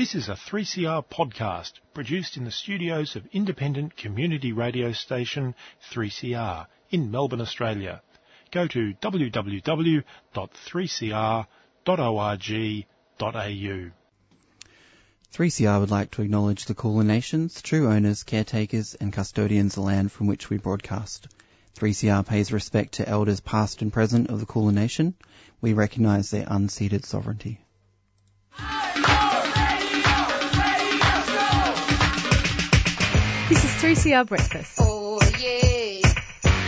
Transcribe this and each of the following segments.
This is a 3CR podcast produced in the studios of independent community radio station 3CR in Melbourne, Australia. Go to www.3cr.org.au. 3CR would like to acknowledge the Kulin Nations, true owners, caretakers and custodians of land from which we broadcast. 3CR pays respect to elders past and present of the Kulin Nation. We recognise their unceded sovereignty. This is 3CR Breakfast. Oh yeah.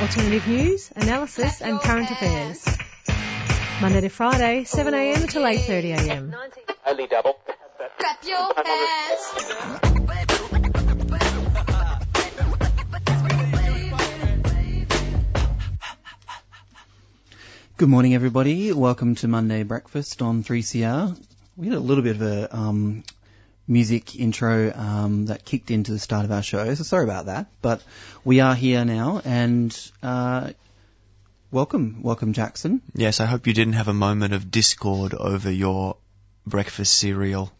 Alternative news, analysis and current affairs. Monday to Friday, 7am till 8.30am. Only double. Clap your hands. Good morning everybody. Welcome to Monday Breakfast on 3CR. We had a little bit of a um, music intro um, that kicked into the start of our show, so sorry about that. But we are here now and uh, welcome, welcome Jackson. Yes, I hope you didn't have a moment of discord over your breakfast cereal.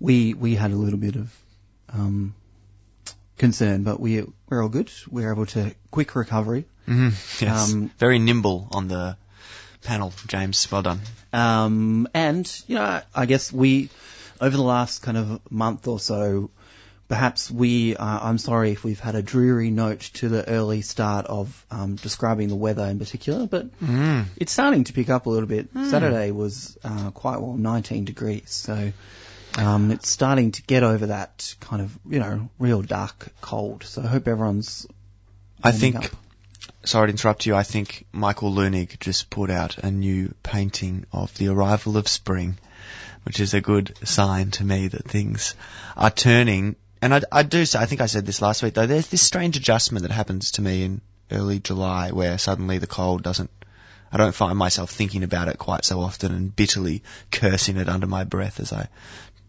We we had a little bit of um, concern, but we we're all good. We're able to quick recovery. Mm-hmm. Yes. Um, Very nimble on the panel, James. Well done. Um, and, you know, I guess we, over the last kind of month or so, perhaps we, uh, I'm sorry if we've had a dreary note to the early start of um, describing the weather in particular, but Mm. it's starting to pick up a little bit. Saturday was uh, quite well 19 degrees, so um, it's starting to get over that kind of, you know, real dark cold. So I hope everyone's. I think, up. sorry to interrupt you, I think Michael Leunig just put out a new painting of the arrival of spring, which is a good sign to me that things are turning. And I, I do say, I think I said this last week though, there's this strange adjustment that happens to me in early July where suddenly the cold doesn't, I don't find myself thinking about it quite so often and bitterly cursing it under my breath as I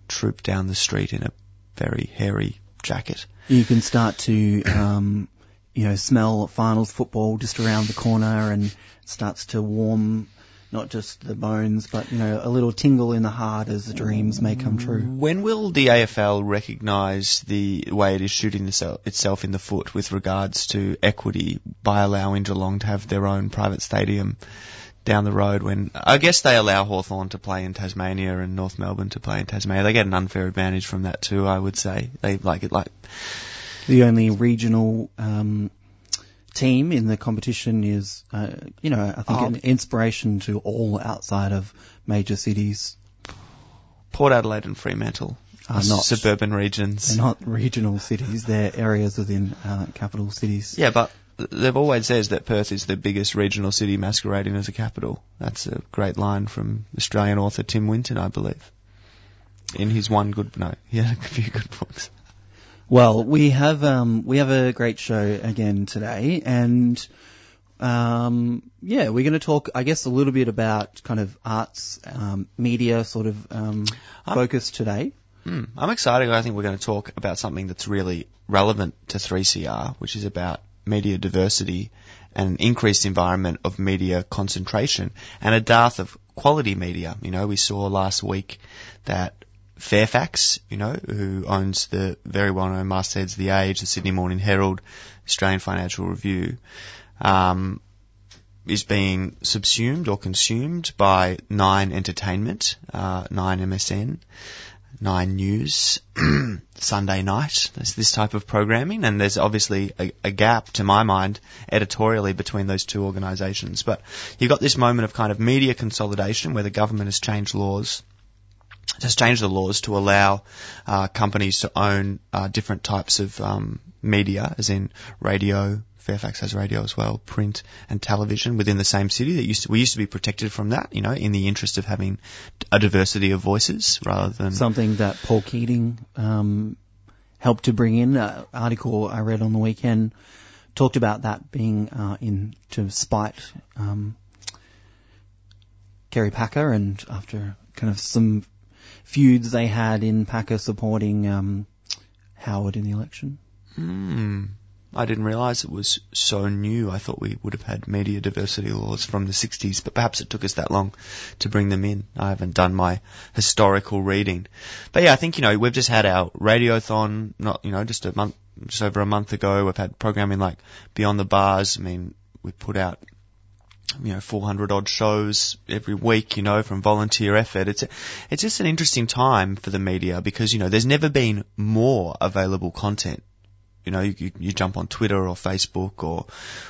troop down the street in a very hairy jacket. you can start to, um, you know, smell finals football just around the corner and starts to warm not just the bones, but, you know, a little tingle in the heart as the dreams may come true. When will the AFL recognise the way it is shooting the- itself in the foot with regards to equity by allowing Geelong to have their own private stadium down the road when I guess they allow Hawthorn to play in Tasmania and North Melbourne to play in Tasmania. They get an unfair advantage from that too, I would say. They like it like The only regional, um, team in the competition is, uh, you know, I think Oh. an inspiration to all outside of major cities. Port Adelaide and Fremantle Are not- suburban regions. They're not regional cities, they're areas within, uh, capital cities. Yeah, but they've always says that Perth is the biggest regional city masquerading as a capital. That's a great line from Australian author Tim Winton, I believe. In his one good, no, he had a few good books. Well, we have um, we have a great show again today, and um, yeah, we're going to talk, I guess, a little bit about kind of arts, um, media sort of um, Ah. focus today. Hmm. I'm excited. I think we're going to talk about something that's really relevant to 3CR, which is about media diversity and an increased environment of media concentration and a dearth of quality media. You know, we saw last week that Fairfax, you know, who owns the very well-known mastheads The Age, the Sydney Morning Herald, Australian Financial Review, um, is being subsumed or consumed by Nine Entertainment, uh, Nine MSN, Nine News, Sunday Night. There's this type of programming, and there's obviously a, a gap, to my mind, editorially between those two organisations. But you've got this moment of kind of media consolidation where the government has changed laws has changed the laws to allow uh, companies to own uh, different types of um, media, as in radio. Fairfax has radio as well, print and television within the same city. That used to, we used to be protected from that, you know, in the interest of having a diversity of voices rather than Something that Paul Keating um, helped to bring in. An article I read on the weekend talked about that being uh, in to spite um, Kerry Packer, and after kind of some feuds they had in Packer supporting um, Howard in the election. Hmm. I didn't realise it was so new. I thought we would have had media diversity laws from the 60s, but perhaps it took us that long to bring them in. I haven't done my historical reading. But yeah, I think, you know, we've just had our radiothon, not, you know, just a month, just over a month ago. We've had programming like Beyond the Bars. I mean, we put out you know, 400 odd shows every week, you know, from volunteer effort. It's, it's just an interesting time for the media because, you know, there's never been more available content. You know, you, you jump on Twitter or Facebook or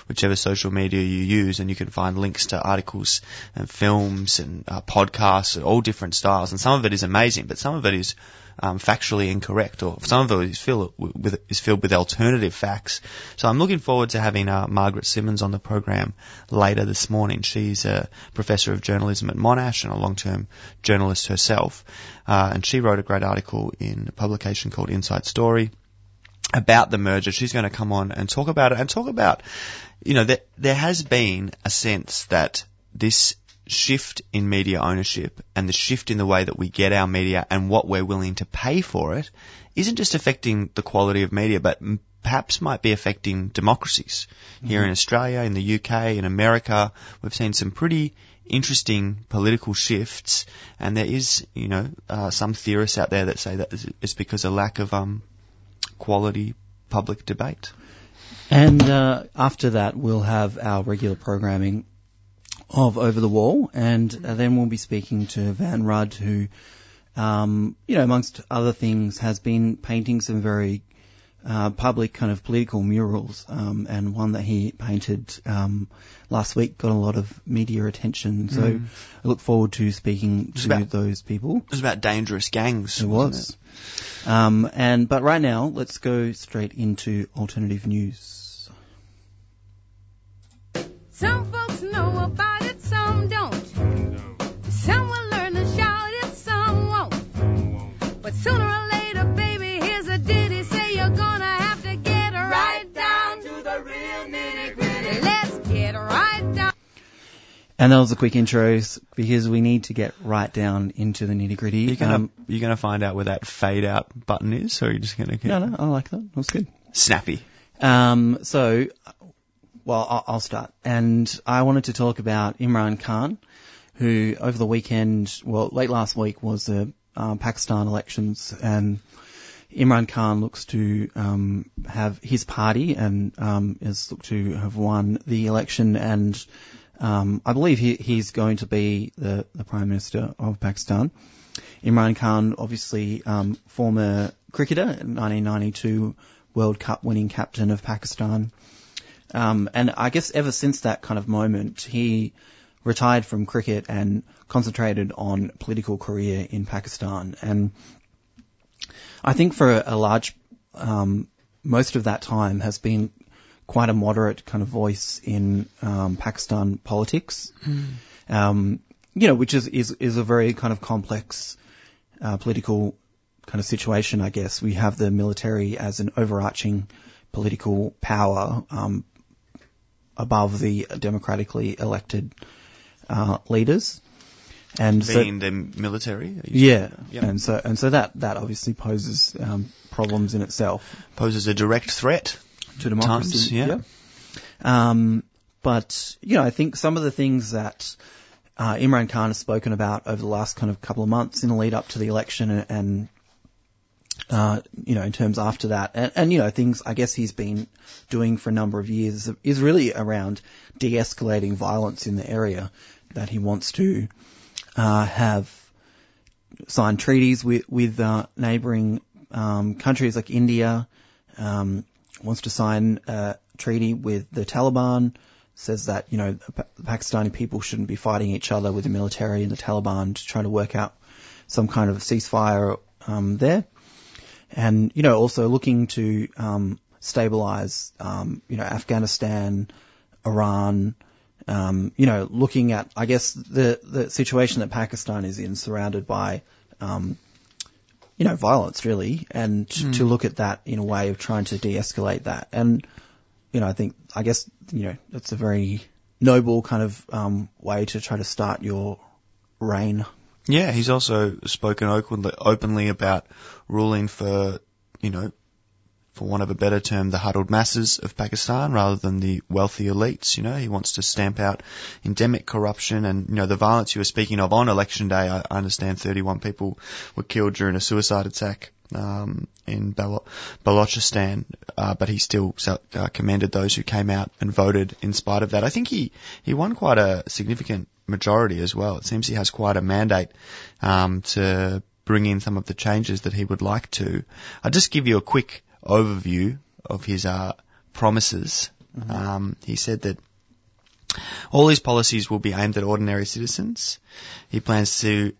whichever social media you use and you can find links to articles and films and uh, podcasts, all different styles. And some of it is amazing, but some of it is um, factually incorrect, or some of it is filled with is filled with alternative facts. So I'm looking forward to having uh, Margaret Simons on the program later this morning. She's a professor of journalism at Monash and a long-term journalist herself, uh, and she wrote a great article in a publication called Inside Story about the merger. She's going to come on and talk about it and talk about, you know, that there has been a sense that this shift in media ownership and the shift in the way that we get our media and what we're willing to pay for it isn't just affecting the quality of media, but perhaps might be affecting democracies. Mm-hmm. Here in Australia, in the UK, in America, we've seen some pretty interesting political shifts, and there is, you know, uh, some theorists out there that say that it's because of lack of um, quality public debate. And uh, after that, we'll have our regular programming of Over the Wall, and uh, then we'll be speaking to Van Rudd, who, um, you know, amongst other things, has been painting some very uh, public kind of political murals, um, and one that he painted um, last week got a lot of media attention. So mm. I look forward to speaking to about, those people. It was about dangerous gangs. It was. It? Um, and but right now, let's go straight into alternative news. And that was a quick intro because we need to get right down into the nitty gritty. You're gonna, um, you're gonna find out where that fade out button is, or are you just gonna get No, no, I like that. That's good. snappy? Um, so, well, I'll, I'll start. And I wanted to talk about Imran Khan, who over the weekend, well, late last week was the um, Pakistan elections, and Imran Khan looks to um, have his party and um, is looked to have won the election, and um, I believe he, he's going to be the, the Prime Minister of Pakistan. Imran Khan, obviously um, former cricketer, 1992 World Cup winning captain of Pakistan. Um, and I guess ever since that kind of moment, he retired from cricket and concentrated on political career in Pakistan. And I think for a, large, um, most of that time has been quite a moderate kind of voice in um, Pakistan politics. Um, you know, which is, is is a very kind of complex uh, political kind of situation, I guess. We have the military as an overarching political power um, above the democratically elected uh, leaders, and so Being the military? yeah. Yep. and so and so that that obviously poses um, problems in itself Poses a direct threat. To democracy. Times, yeah. Um, but you know, I think some of the things that uh, Imran Khan has spoken about over the last kind of couple of months in the lead up to the election, and, and uh, you know, in terms after that, and, and you know, things I guess he's been doing for a number of years is really around de-escalating violence in the area that he wants to uh, have signed treaties with with uh, neighbouring um, countries like India. Um, wants to sign a treaty with the Taliban. Says that you know the Pakistani people shouldn't be fighting each other with the military and the Taliban to try to work out some kind of ceasefire um, there. And you know also looking to um, stabilize um, you know Afghanistan, Iran. Um, you know, looking at, I guess, the, the situation that Pakistan is in, surrounded by, um, you know, violence really, and t- to look at that in a way of trying to de-escalate that. And, you know, I think, I guess, you know, that's a very noble kind of, um, way to try to start your reign. Yeah, he's also spoken openly, openly about ruling for, you know, for want of a better term, the huddled masses of Pakistan rather than the wealthy elites. You know, he wants to stamp out endemic corruption and, you know, the violence you were speaking of on election day. I understand 31 people were killed during a suicide attack um, in Balo- Balochistan, uh, but he still uh, commended those who came out and voted in spite of that. I think he, he won quite a significant majority as well. It seems he has quite a mandate um, to bring in some of the changes that he would like to. I'll just give you a quick overview of his uh, promises. Um, he said that all his policies will be aimed at ordinary citizens. He plans to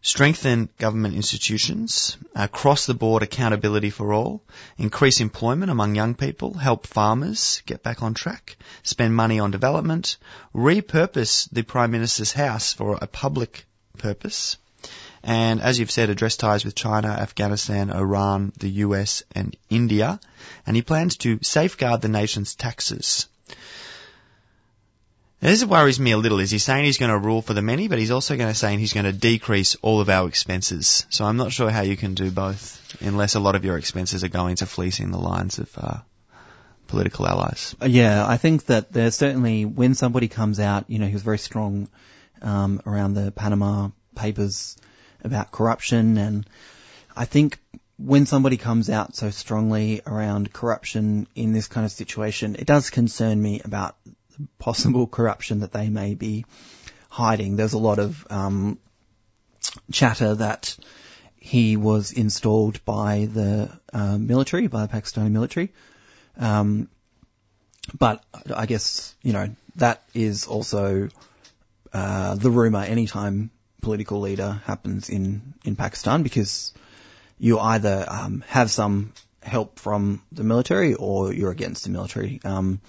strengthen government institutions, across the board accountability for all, increase employment among young people, help farmers get back on track, spend money on development, repurpose the Prime Minister's house for a public purpose, and as you've said, address ties with China, Afghanistan, Iran, the US, and India. And he plans to safeguard the nation's taxes. This worries me a little. Is he saying he's going to rule for the many, but he's also going to say he's going to decrease all of our expenses. So I'm not sure how you can do both, unless a lot of your expenses are going to fleecing the lines of uh, political allies. Uh, Yeah, I think that there's certainly when somebody comes out, you know, he was very strong um, around the Panama Papers about corruption, and I think when somebody comes out so strongly around corruption in this kind of situation, it does concern me about possible corruption that they may be hiding. There's a lot of um, chatter that he was installed by the uh, military, by the Pakistani military. Um, but I guess, you know, that is also uh, the rumor anytime political leader happens in, in Pakistan because you either um, have some help from the military or you're against the military. Um,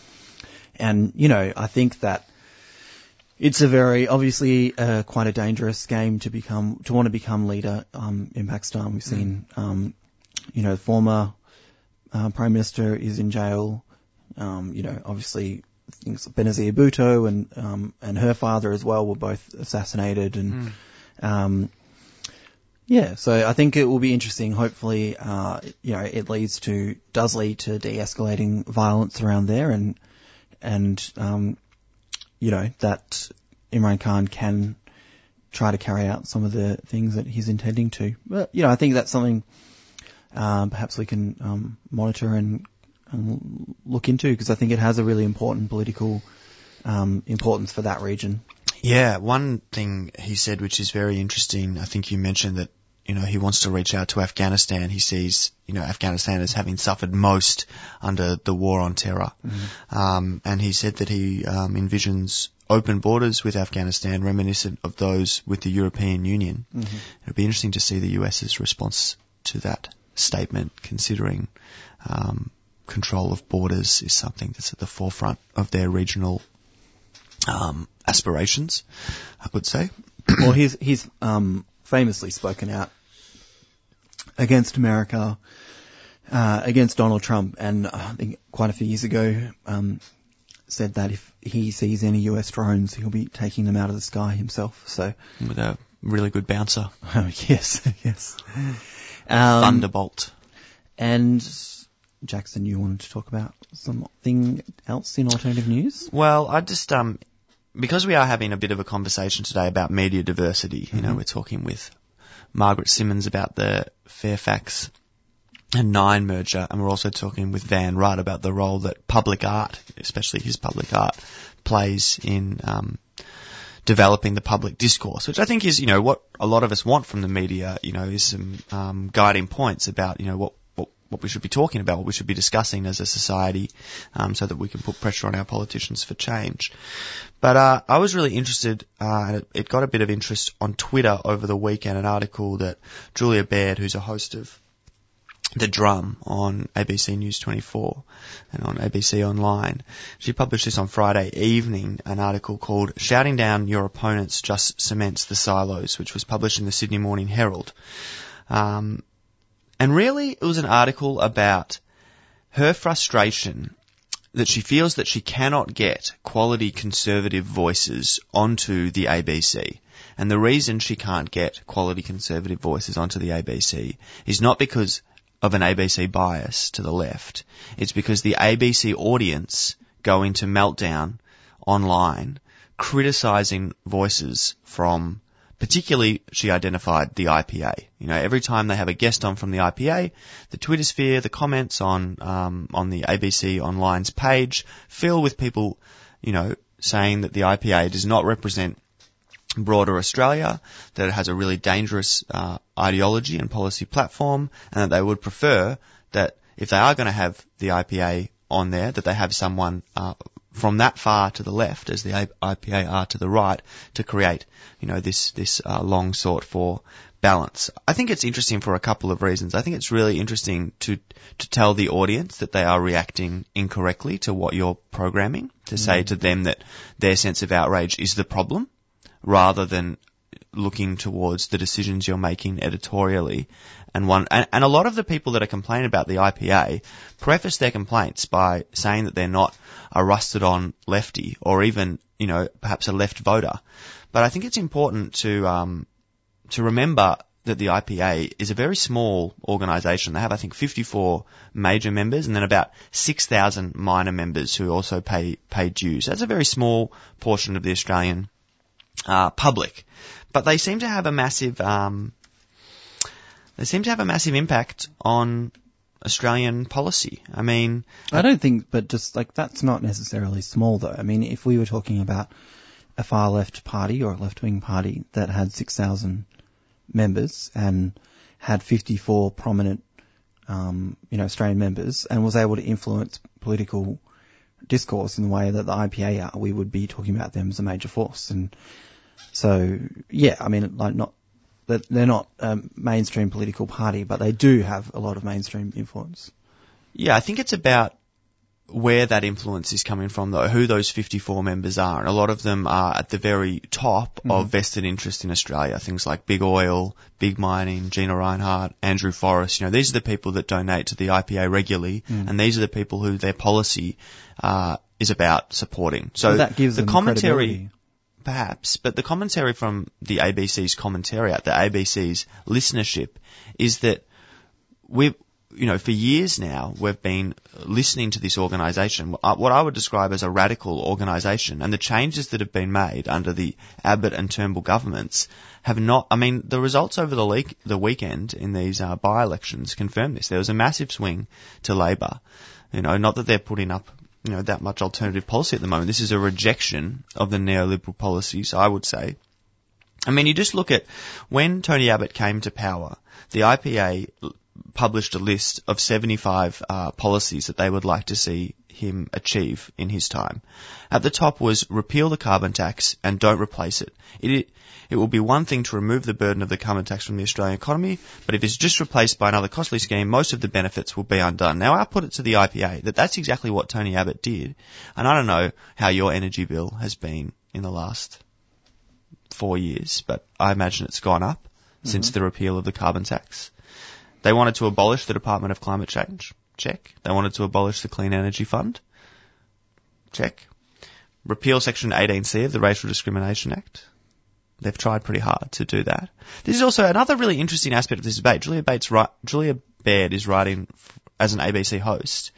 and, you know, I think that it's a very, obviously, uh, quite a dangerous game to become, to want to become leader um, in Pakistan. We've seen, um, you know, the former uh, Prime Minister is in jail. Um, you know, obviously things Benazir Bhutto and um, and her father as well were both assassinated, and um, yeah. So I think it will be interesting. Hopefully, uh, you know, it leads to does lead to de-escalating violence around there, and and um, you know that Imran Khan can try to carry out some of the things that he's intending to. But you know, I think that's something um, perhaps we can um, monitor and, and look into because I think it has a really important political um, importance for that region. Yeah, one thing he said which is very interesting, I think you mentioned that, you know, he wants to reach out to Afghanistan. He sees, you know, Afghanistan as having suffered most under the war on terror. Um, and he said that he um, envisions open borders with Afghanistan reminiscent of those with the European Union. It'll be interesting to see the US's response to that statement, considering um, control of borders is something that's at the forefront of their regional um, aspirations, I would say. well, he's he's um, famously spoken out against America, uh, against Donald Trump, and I think quite a few years ago um, said that if he sees any U.S. drones, he'll be taking them out of the sky himself. So, With a really good bouncer, yes, yes. Um, Thunderbolt. And Jackson, you wanted to talk about something else in alternative news? Well, I just um because we are having a bit of a conversation today about media diversity. You know, we're talking with Margaret Simons about the Fairfax and Nine merger, and we're also talking with Van Rudd about the role that public art, especially his public art, plays in um, developing the public discourse, which I think is, you know, what a lot of us want from the media, you know, is some um, guiding points about, you know, what, what, we should be talking about, what we should be discussing as a society, um, so that we can put pressure on our politicians for change. But uh, I was really interested, uh, and it, it got a bit of interest on Twitter over the weekend, an article that Julia Baird, who's a host of the Drum on ABC News 24 and on ABC Online. She published this on Friday evening, an article called Shouting Down Your Opponents Just Cements the Silos, which was published in the Sydney Morning Herald. Um, and really, it was an article about her frustration that she feels that she cannot get quality conservative voices onto the ABC. And the reason she can't get quality conservative voices onto the ABC is not because of an ABC bias to the left. It's because the ABC audience go into meltdown online criticizing voices from particularly she identified the IPA. You know, every time they have a guest on from the IPA, the Twitter sphere, the comments on um, on the ABC Online's page fill with people, you know, saying that the IPA does not represent broader Australia, that it has a really dangerous uh, ideology and policy platform, and that they would prefer that if they are going to have the IPA on there, that they have someone uh, from that far to the left, as the IPA are to the right, to create, you know, this this uh, long sought for balance. I think it's interesting for a couple of reasons. I think it's really interesting to to tell the audience that they are reacting incorrectly to what you're programming, to say to them that their sense of outrage is the problem, rather than looking towards the decisions you're making editorially. And one, and, and a lot of the people that are complaining about the IPA preface their complaints by saying that they're not a rusted on lefty or even, you know, perhaps a left voter. But I think it's important to, um, to remember that the IPA is a very small organisation. They have, I think, 54 major members and then about 6,000 minor members who also pay pay dues. That's a very small portion of the Australian uh, public, but they seem to have a massive um, they seem to have a massive impact on Australian policy. I mean, I don't think, but just like that's not necessarily small though. I mean, if we were talking about a far left party or a left wing party that had 6,000 members and had 54 prominent, um, you know, Australian members and was able to influence political discourse in the way that the IPA are, we would be talking about them as a major force. And so, yeah, I mean, like not, that they're not a mainstream political party, but they do have a lot of mainstream influence. Yeah, I think it's about where that influence is coming from, though, who those 54 members are. And a lot of them are at the very top of vested interest in Australia. Things like Big Oil, Big Mining, Gina Rinehart, Andrew Forrest. You know, these are the people that donate to the IPA regularly, and these are the people who their policy uh, is about supporting. So So that gives the commentary credibility. Perhaps, but the commentary from the ABC's commentariat, the ABC's listenership, is that we've, you know, for years now, we've been listening to this organisation, uh, what I would describe as a radical organisation, and the changes that have been made under the Abbott and Turnbull governments have not, I mean, the results over the, leak, the weekend in these uh, by-elections confirm this. There was a massive swing to Labor. You know, not that they're putting up you know, that much alternative policy at the moment. This is a rejection of the neoliberal policies, I would say. I mean, you just look at when Tony Abbott came to power, the IPA published a list of 75 uh, policies that they would like to see him achieve in his time. At the top was repeal the carbon tax and don't replace it. It, it will be one thing to remove the burden of the carbon tax from the Australian economy, but if it's just replaced by another costly scheme, most of the benefits will be undone. Now I put it to the IPA that that's exactly what Tony Abbott did, and I don't know how your energy bill has been in the last four years, but I imagine it's gone up since the repeal of the carbon tax. They wanted to abolish the Department of Climate Change. Check. They wanted to abolish the Clean Energy Fund. Check. Repeal Section 18C of the Racial Discrimination Act. They've tried pretty hard to do that. This is also another really interesting aspect of this debate. Julia Bates, Julia Baird is writing as an ABC host.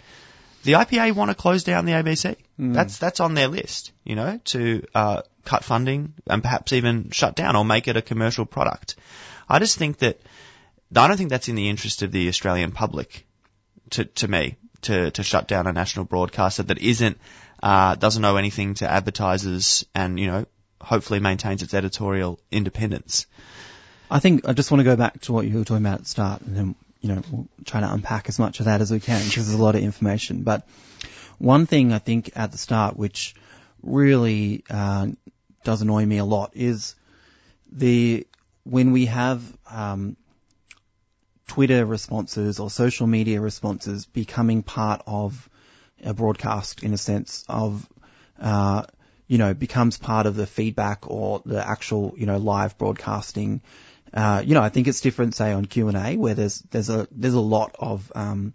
The IPA want to close down the ABC. That's that's on their list, you know, to uh, cut funding and perhaps even shut down or make it a commercial product. I just think that I don't think that's in the interest of the Australian public. To to me, to to shut down a national broadcaster that isn't uh, doesn't owe anything to advertisers and you know hopefully maintains its editorial independence. I think I just want to go back to what you were talking about at the start, and then you know we'll try to unpack as much of that as we can because there's a lot of information. But one thing I think at the start, which really uh, does annoy me a lot, is the when we have um, Twitter responses or social media responses becoming part of a broadcast in a sense of uh, you know, becomes part of the feedback or the actual, you know, live broadcasting. Uh, you know, I think it's different, say, on Q and A, where there's there's a there's a lot of um,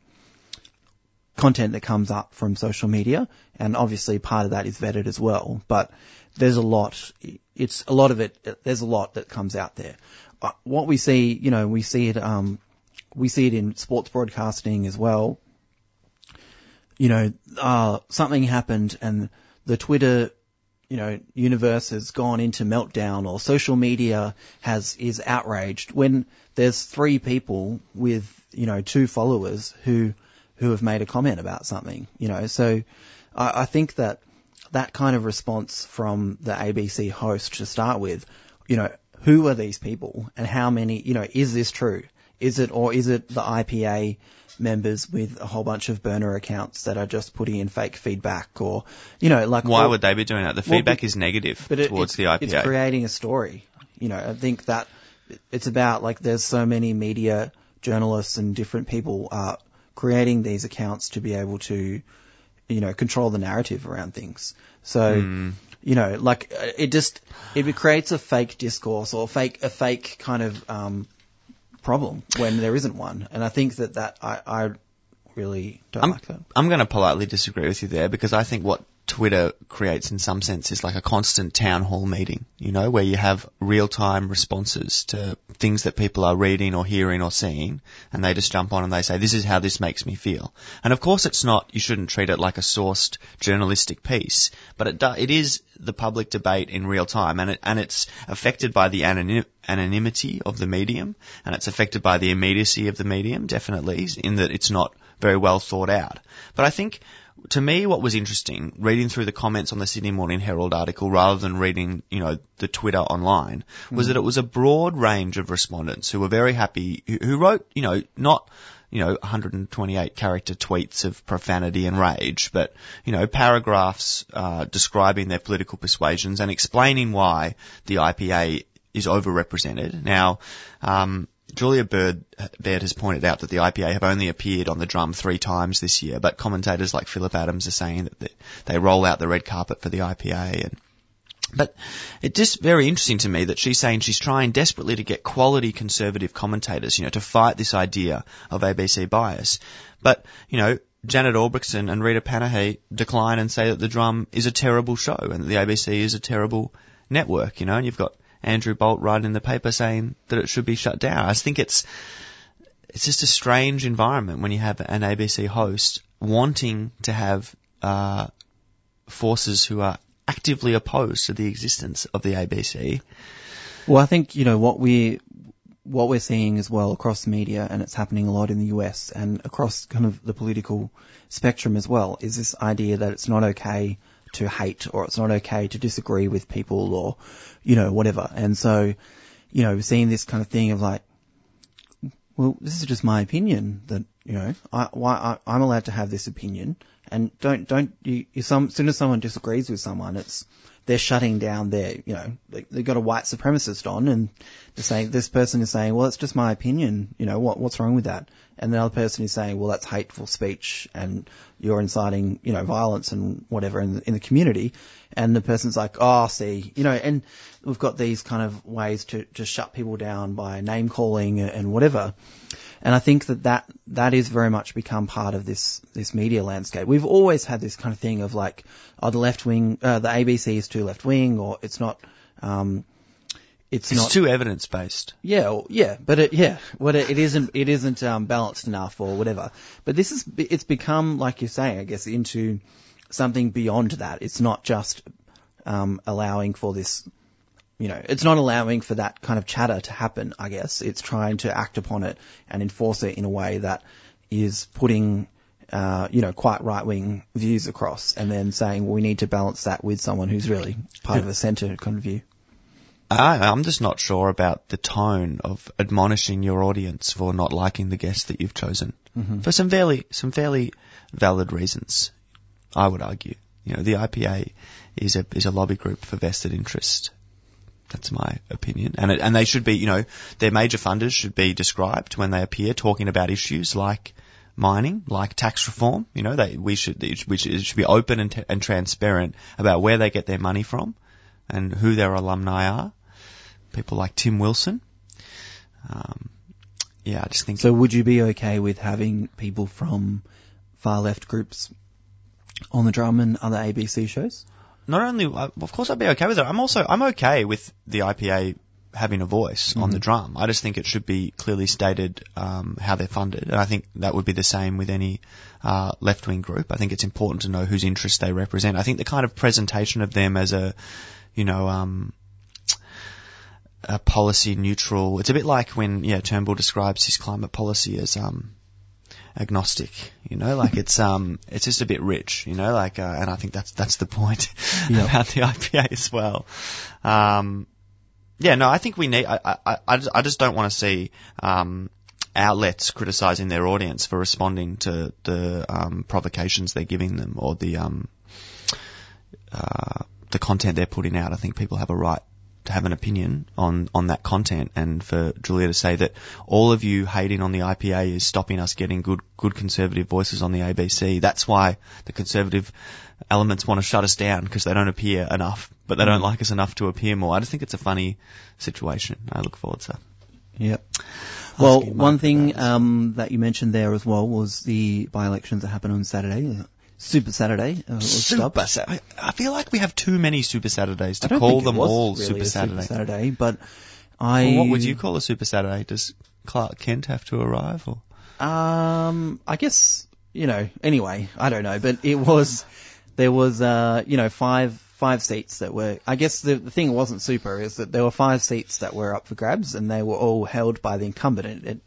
content that comes up from social media, and obviously part of that is vetted as well. But there's a lot. It's a lot of it. There's a lot that comes out there. Uh, what we see, you know, we see it um, we see it in sports broadcasting as well. You know, uh, something happened and the Twitter, you know, universe has gone into meltdown or social media has, is outraged when there's three people with, you know, two followers who, who have made a comment about something, you know, so I, I think that that kind of response from the ABC host to start with, you know, who are these people and how many, you know, is this true? Is it, or is it the IPA members with a whole bunch of burner accounts that are just putting in fake feedback or, you know, like. Why or- would they be doing that? The Well, feedback be- is negative it, towards the IPA. It's creating a story. You know, I think that it's about like there's so many media journalists and different people are creating these accounts to be able to, you know, control the narrative around things. So, Hmm. you know, like it just it creates a fake discourse or fake a fake kind of um, problem when there isn't one. And I think that that I, I really don't I'm, like that. I'm going to politely disagree with you there because I think what Twitter creates in some sense is like a constant town hall meeting, you know, where you have real time responses to things that people are reading or hearing or seeing and they just jump on and they say, this is how this makes me feel. And of course it's not, you shouldn't treat it like a sourced journalistic piece, but it do, it is the public debate in real time and it, and it's affected by the anonym, anonymity of the medium and it's affected by the immediacy of the medium, definitely, in that it's not very well thought out. But I think to me, what was interesting, reading through the comments on the Sydney Morning Herald article rather than reading, you know, the Twitter online, was that it was a broad range of respondents who were very happy, who, who wrote, you know, not, you know, 128 character tweets of profanity and rage, but, you know, paragraphs, uh, describing their political persuasions and explaining why the IPA is overrepresented. Now, um, Julia Bird, Baird has pointed out that the IPA have only appeared on the drum three times this year, but commentators like Philip Adams are saying that they, roll out the red carpet for the IPA and but it's just very interesting to me that she's saying she's trying desperately to get quality conservative commentators, you know, to fight this idea of ABC bias. But, you know, Janet Albrechtsen and Rita Panahi decline and say that the drum is a terrible show and that the ABC is a terrible network, you know, and you've got Andrew Bolt writing in the paper saying that it should be shut down. I think it's, it's just a strange environment when you have an ABC host wanting to have, uh, forces who are actively opposed to the existence of the ABC. Well, I think you know what we what we're seeing as well across the media, and it's happening a lot in the US and across kind of the political spectrum as well, is this idea that it's not okay to hate or it's not okay to disagree with people or you know whatever. And so, you know, seeing this kind of thing of like, well, this is just my opinion that you know, I, why I, I'm allowed to have this opinion, and don't don't you? you some, soon as someone disagrees with someone, it's they're shutting down their, you know, they, they've got a white supremacist on, and they're saying this person is saying, well, it's just my opinion, you know, what what's wrong with that? And the other person is saying, well, that's hateful speech, and you're inciting, you know, violence and whatever in the, in the community, and the person's like, oh, see, you know, and we've got these kind of ways to to shut people down by name calling and whatever. And I think that, that that is very much become part of this this media landscape. We've always had this kind of thing of like, oh, the left wing, uh, the ABC is too left wing, or it's not, um, it's, It's not too evidence based. yeah, or- yeah, but it, yeah, what it, it isn't, it isn't um, balanced enough or whatever. But this is, it's become, like you're saying, I guess, into something beyond that. It's not just um, allowing for this, you know, it's not allowing for that kind of chatter to happen. I guess it's trying to act upon it and enforce it in a way that is putting. Uh, you know, quite right-wing views across, and then saying well, we need to balance that with someone who's really part of a centre kind of view. I, I'm just not sure about the tone of admonishing your audience for not liking the guest that you've chosen for some fairly some fairly valid reasons. I would argue, you know, the IPA is a is a lobby group for vested interest. That's my opinion, and it, and they should be, you know, their major funders should be described when they appear talking about issues like mining, like tax reform. You know, they we should we should, should be open and, t- and transparent about where they get their money from and who their alumni are. People like Tim Wilson. Um, yeah, I just think So would you be okay with having people from far left groups on the drum and other ABC shows? Not only, uh, of course, I'd be okay with it. I'm also I'm okay with the IPA having a voice on the drum. I just think it should be clearly stated um, how they're funded, and I think that would be the same with any uh, left-wing group. I think it's important to know whose interests they represent. I think the kind of presentation of them as a, you know, um, a policy neutral. It's a bit like when yeah Turnbull describes his climate policy as um, agnostic. You know, like it's um it's just a bit rich. You know, like uh, and I think that's that's the point Yeah. about the IPA as well. Um, yeah, no, I think we need. I I I just, I just don't want to see um outlets criticizing their audience for responding to the um provocations they're giving them or the um uh the content they're putting out. I think people have a right to have an opinion on, on that content and for Julia to say that all of you hating on the IPA is stopping us getting good, good conservative voices on the ABC. That's why the conservative elements want to shut us down because they don't appear enough, but they don't like us enough to appear more. I just think it's a funny situation. I look forward to Yep. Well, one thing um, that you mentioned there as well was the by-elections that happened on Saturday, Super Saturday. Uh, Super dubbed. Sa- I, feel like we have too many Super Saturdays to call them all really Super Saturday. Super Saturday, but I. Well, what would you call a Super Saturday? Does Clark Kent have to arrive or? Um, I guess you know. Anyway, I don't know, but it was there was uh you know five five seats that were. I guess the, the thing wasn't super is that there were five seats that were up for grabs and they were all held by the incumbent. It, it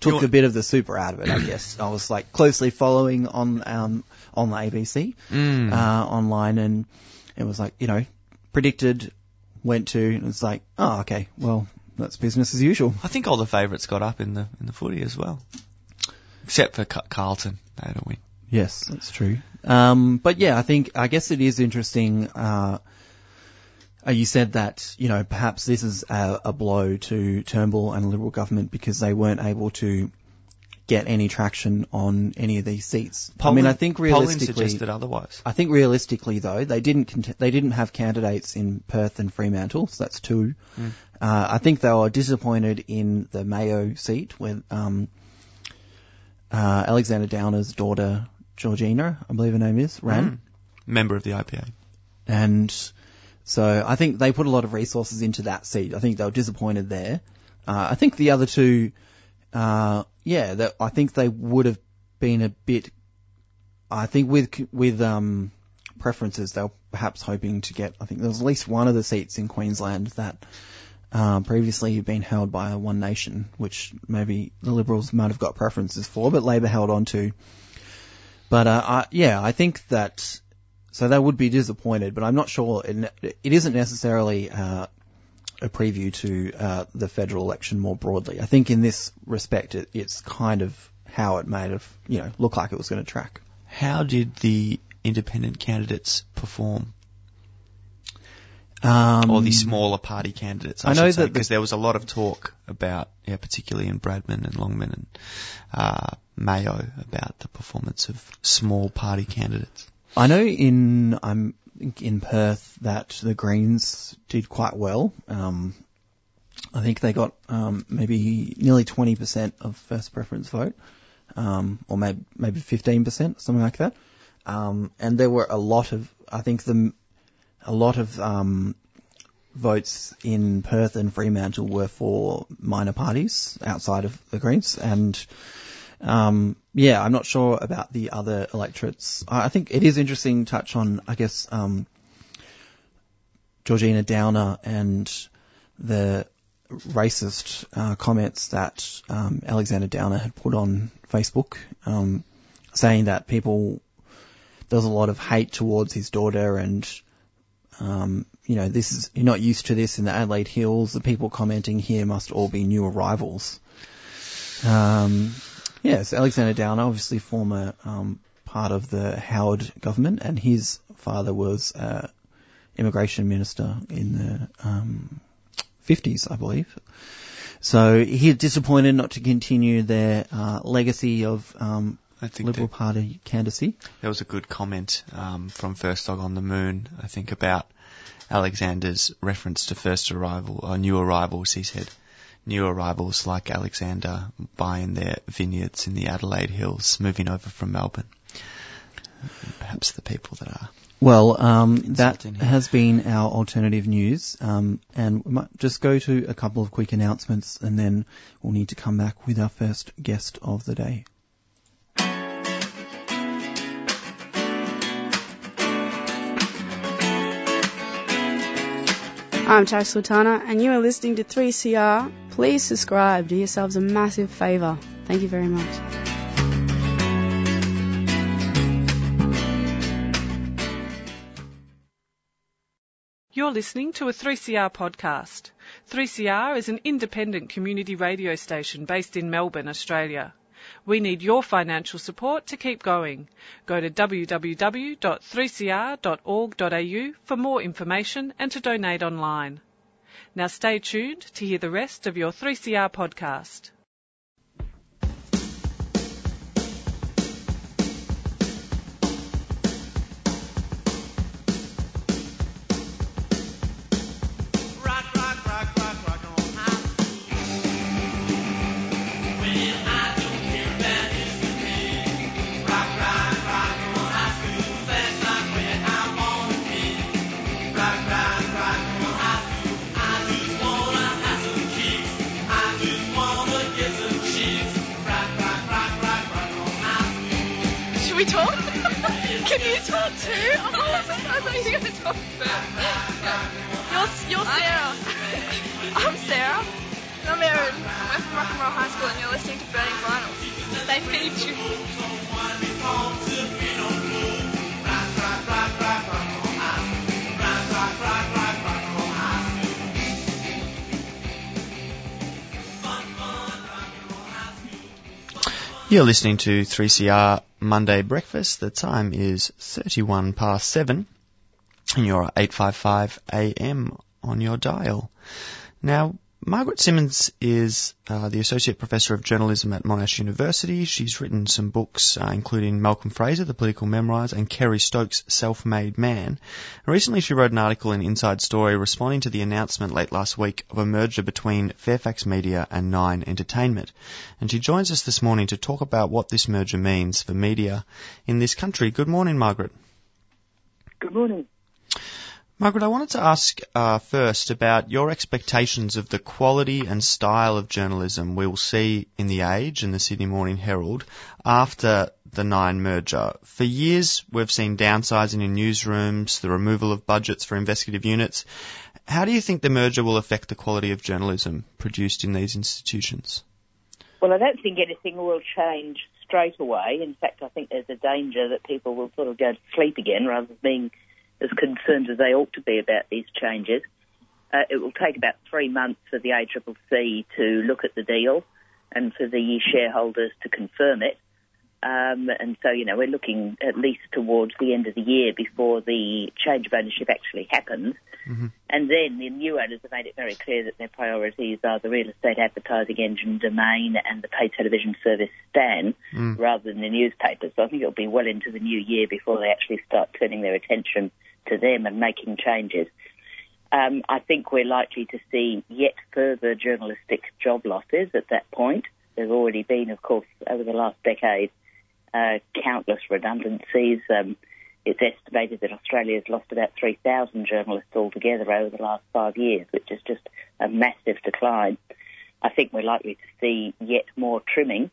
took a bit of the super out of it, I guess. I was like closely following on um on the ABC Mm. uh online and it was like you know predicted went to and it's like oh okay well that's business as usual. I think all the favourites got up in the in the footy as well, except for Carlton. They had a win. Yes, that's true. Um, but yeah, I think I guess it is interesting. Uh, uh, you said that you know perhaps this is a, a blow to Turnbull and the Liberal government because they weren't able to get any traction on any of these seats. I mean, I think realistically, suggested otherwise. I think realistically though they didn't cont- they didn't have candidates in Perth and Fremantle, so that's two. Mm. Uh, I think they were disappointed in the Mayo seat where um, uh, Alexander Downer's daughter Georgina, I believe her name is, ran, Mm. Member of the IPA. and so I think they put a lot of resources into that seat. I think they were disappointed there. Uh, I think the other two, uh, yeah, that I think they would have been a bit. I think with with um, preferences, they were perhaps hoping to get. I think there was at least one of the seats in Queensland that um, previously had been held by One Nation, which maybe the Liberals might have got preferences for, but Labor held on to. But uh, I, yeah, I think that so they would be disappointed, but I'm not sure. It, it isn't necessarily uh, a preview to uh, the federal election more broadly. I think in this respect, it, it's kind of how it made have you know look like it was going to track. How did the independent candidates perform, Um, or the smaller party candidates? I, I know that the- because there was a lot of talk about, yeah, particularly in Bradman and Longman and uh, Mayo, about the performance of small party candidates. I know in I'm in Perth that the Greens did quite well. Um, I think they got um, maybe nearly 20% of first preference vote, um, or maybe maybe 15%, something like that. Um, and there were a lot of I think the a lot of um, votes in Perth and Fremantle were for minor parties outside of the Greens, and um, yeah, I'm not sure about the other electorates. I think it is interesting to touch on, I guess, um, Georgina Downer and the racist uh, comments that um, Alexander Downer had put on Facebook, um, saying that people there was a lot of hate towards his daughter and um, you know, this is, you're not used to this in the Adelaide Hills. The people commenting here must all be new arrivals. Um, yes, Alexander Downer, obviously former, um, part of the Howard government and his father was, uh, immigration minister in the, um, 50s, I believe. So he's disappointed not to continue their, uh, legacy of, um, I think Liberal that- Party candidacy. There was a good comment um, from First Dog on the Moon, I think, about Alexander's reference to first arrival, or new arrivals. He said, new arrivals like Alexander buying their vineyards in the Adelaide Hills, moving over from Melbourne. perhaps the people that are. Well, um, that has been our alternative news, um, and we might just go to a couple of quick announcements, and then we'll need to come back with our first guest of the day. I'm Tash Sultana, and you are listening to 3CR. Please subscribe. Do yourselves a massive favour. Thank you very much. You're listening to a 3CR podcast. 3CR is an independent community radio station based in Melbourne, Australia. We need your financial support to keep going. Go to www.3cr.org.au for more information and to donate online. Now stay tuned to hear the rest of your 3CR podcast. Should we talk? Can you talk too? Oh, I thought you were going to talk first. You're, you're Sarah. I'm Sarah. And I'm Erin. We're from Rock and Roll High School and you're listening to Burning Vinyl. They feed you. You're listening to 3CR Monday Breakfast. The time is 31 past 7 and you're at 855 AM on your dial. Now, Margaret Simons is uh, the Associate Professor of Journalism at Monash University. She's written some books, uh, including Malcolm Fraser, The Political Memoirs, and Kerry Stokes' Self-Made Man. Recently, she wrote an article in Inside Story responding to the announcement late last week of a merger between Fairfax Media and Nine Entertainment. And she joins us this morning to talk about what this merger means for media in this country. Good morning, Margaret. Good morning. Margaret, I wanted to ask uh, first about your expectations of the quality and style of journalism we will see in The Age and the Sydney Morning Herald after the Nine merger. For years, we've seen downsizing in newsrooms, the removal of budgets for investigative units. How do you think the merger will affect the quality of journalism produced in these institutions? Well, I don't think anything will change straight away. In fact, I think there's a danger that people will sort of go to sleep again rather than being as concerned as they ought to be about these changes. Uh, it will take about three months for the ACCC to look at the deal and for the shareholders to confirm it. Um, and so, you know, we're looking at least towards the end of the year before the change of ownership actually happens. Mhm. And then the new owners have made it very clear that their priorities are the real estate advertising engine domain and the pay television service Stan Mm. rather than the newspapers. So I think it'll be well into the new year before they actually start turning their attention to them and making changes. Um, I think we're likely to see yet further journalistic job losses at that point. There's already been, of course, over the last decade, uh, countless redundancies. Um, it's estimated that Australia has lost about 3,000 journalists altogether over the last five years, which is just a massive decline. I think we're likely to see yet more trimming.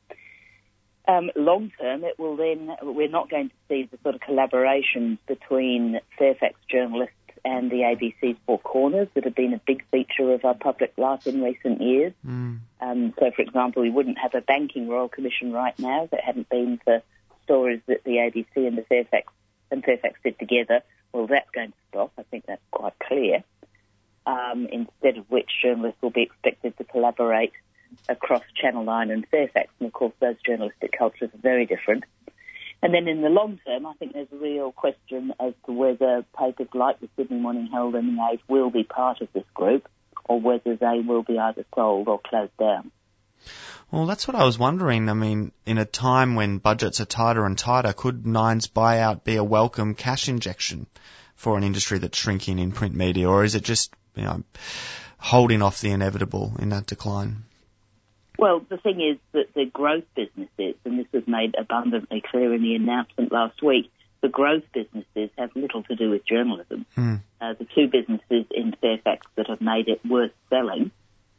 Um, long term, it will then, we're not going to see the sort of collaborations between Fairfax journalists and the ABC's Four Corners that have been a big feature of our public life in recent years. Mm. Um, so, for example, we wouldn't have a banking royal commission right now if it hadn't been for stories that the ABC and the Fairfax and Fairfax did together. Well, that's going to stop. I think that's quite clear. Um, instead of which journalists will be expected to collaborate across Channel 9 and Fairfax. And of course, those journalistic cultures are very different. And then in the long term, I think there's a real question as to whether papers like the Sydney Morning Herald and the Age will be part of this group or whether they will be either sold or closed down. Well, that's what I was wondering. I mean, in a time when budgets are tighter and tighter, could Nine's buyout be a welcome cash injection for an industry that's shrinking in print media, or is it just, you know, holding off the inevitable in that decline? Well, the thing is that the growth businesses, and this was made abundantly clear in the announcement last week, the growth businesses have little to do with journalism. Hmm. Uh, the two businesses in Fairfax that have made it worth selling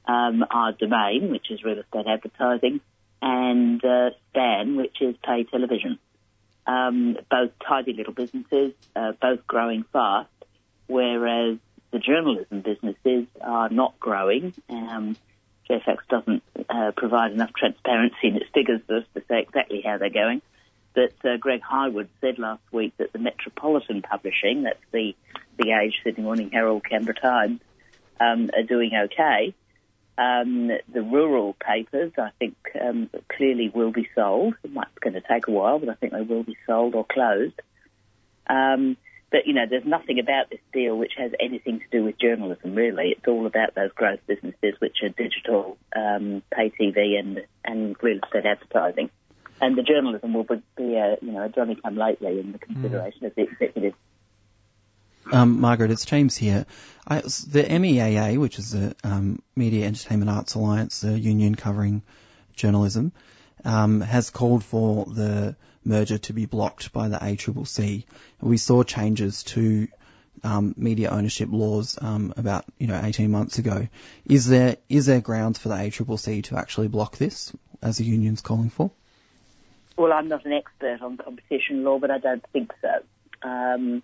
um, are Domain, which is real estate advertising, and uh, Stan, which is pay television. Um, both tidy little businesses, uh, both growing fast, whereas the journalism businesses are not growing. Um, Fairfax doesn't uh, provide enough transparency in its figures for us to say exactly how they're going. But uh, Greg Hywood said last week that the Metropolitan Publishing, that's the the Age, Sydney Morning Herald, Canberra Times, um, are doing okay. Um, the rural papers, I think, um, clearly will be sold. It might, it's going to take a while, but I think they will be sold or closed. Um, but, you know, there's nothing about this deal which has anything to do with journalism, really. It's all about those growth businesses, which are digital, um, pay TV and, and real estate advertising. And the journalism will be, a, you know, a Johnny come lately in the consideration of the executive. Um, Margaret, it's James here. I, the MEAA, which is the um, Media Entertainment Arts Alliance, the union covering journalism, um, has called for the merger to be blocked by the ACCC. We saw changes to um, media ownership laws um, about you know 18 months ago. Is there is there grounds for the ACCC to actually block this, as the union's calling for? Well, I'm not an expert on competition law, but I don't think so. Um,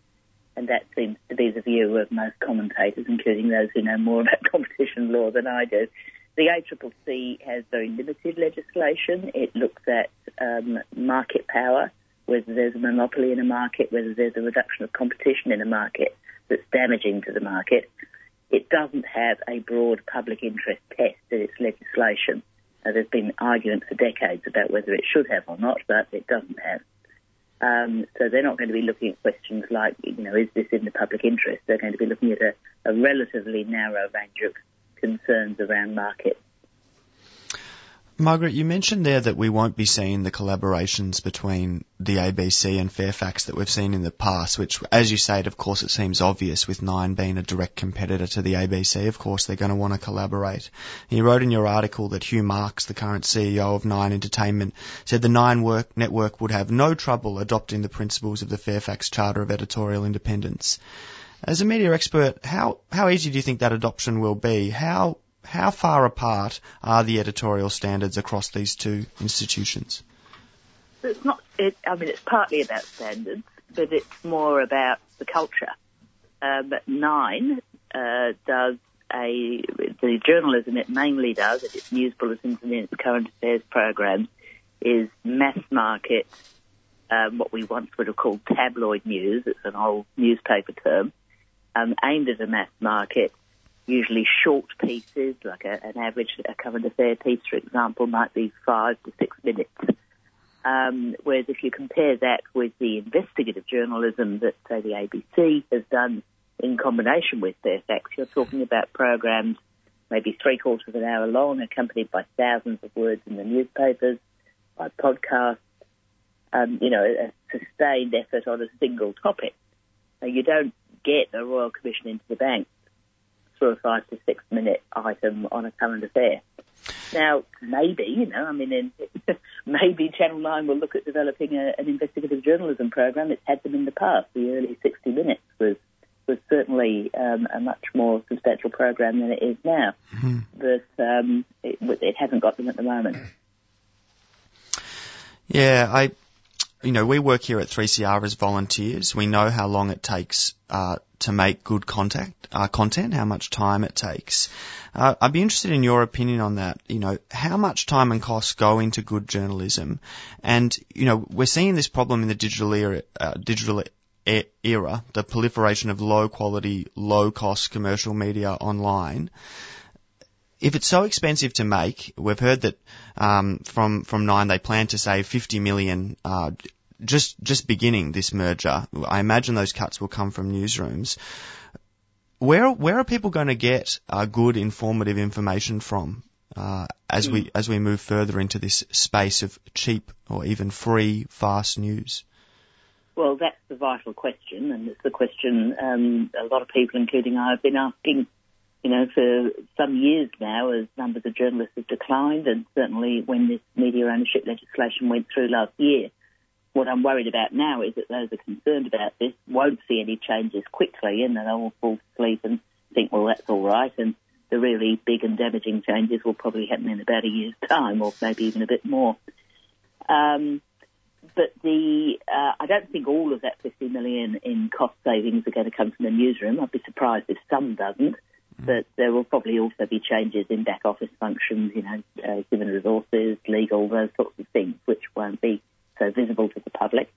and that seems to be the view of most commentators, including those who know more about competition law than I do. The ACCC has very limited legislation. It looks at um, market power, whether there's a monopoly in a market, whether there's a reduction of competition in a market that's damaging to the market. It doesn't have a broad public interest test in its legislation. Uh, there's been argument for decades about whether it should have or not, but it doesn't have. Um, so they're not going to be looking at questions like, you know, is this in the public interest? They're going to be looking at a, a relatively narrow range of concerns around market. Margaret, you mentioned there that we won't be seeing the collaborations between the ABC and Fairfax that we've seen in the past, which, as you say, of course, it seems obvious with Nine being a direct competitor to the ABC. Of course, they're going to want to collaborate. You wrote in your article that Hugh Marks, the current CEO of Nine Entertainment, said the Nine work network would have no trouble adopting the principles of the Fairfax Charter of Editorial Independence. As a media expert, how, how easy do you think that adoption will be? How how far apart are the editorial standards across these two institutions? It's not. It, I mean, it's partly about standards, but it's more about the culture. Um, Nine uh, does a the journalism it mainly does its news bulletins and its current affairs programs is mass market, um, what we once would have called tabloid news. It's an old newspaper term, um, aimed at a mass market usually short pieces, like a, an average a current affair piece, for example, might be five to six minutes. Um, whereas if you compare that with the investigative journalism that, say, the ABC has done in combination with Fairfax, you're talking about programs maybe three quarters of an hour long, accompanied by thousands of words in the newspapers, by podcasts, um, you know, a sustained effort on a single topic. Now, you don't get a Royal Commission into the bank through a five to six minute item on a current affair. Now, maybe, you know, I mean, in, maybe Channel 9 will look at developing a, an investigative journalism program. It's had them in the past. The early 60 Minutes was was certainly um, a much more substantial program than it is now. Mm-hmm. But um, it, it hasn't got them at the moment. Yeah, I, you know, we work here at 3CR as volunteers. We know how long it takes uh, to make good contact, uh, content, how much time it takes. Uh, I'd be interested in your opinion on that. You know, how much time and cost go into good journalism? And, you know, we're seeing this problem in the digital era, uh, digital era, the proliferation of low quality, low cost commercial media online if it's so expensive to make, we've heard that um, from from Nine they plan to save 50 million uh, just just beginning this merger. I imagine those cuts will come from newsrooms. Where where are people going to get uh, good informative information from uh, as we as we move further into this space of cheap or even free fast news? Well, that's the vital question, and it's the question um, a lot of people, including I, have been asking you know, for some years now as numbers of journalists have declined and certainly when this media ownership legislation went through last year, What I'm worried about now is that those are concerned about this won't see any changes quickly and then they will fall asleep and think, well, that's all right. And the really big and damaging changes will probably happen in about a year's time or maybe even a bit more. Um, but the uh, I don't think all of that 50 million in cost savings are going to come from the newsroom. I'd be surprised if some doesn't. But there will probably also be changes in back office functions, you know, uh, human resources, legal, those sorts of things, which won't be so visible to the public.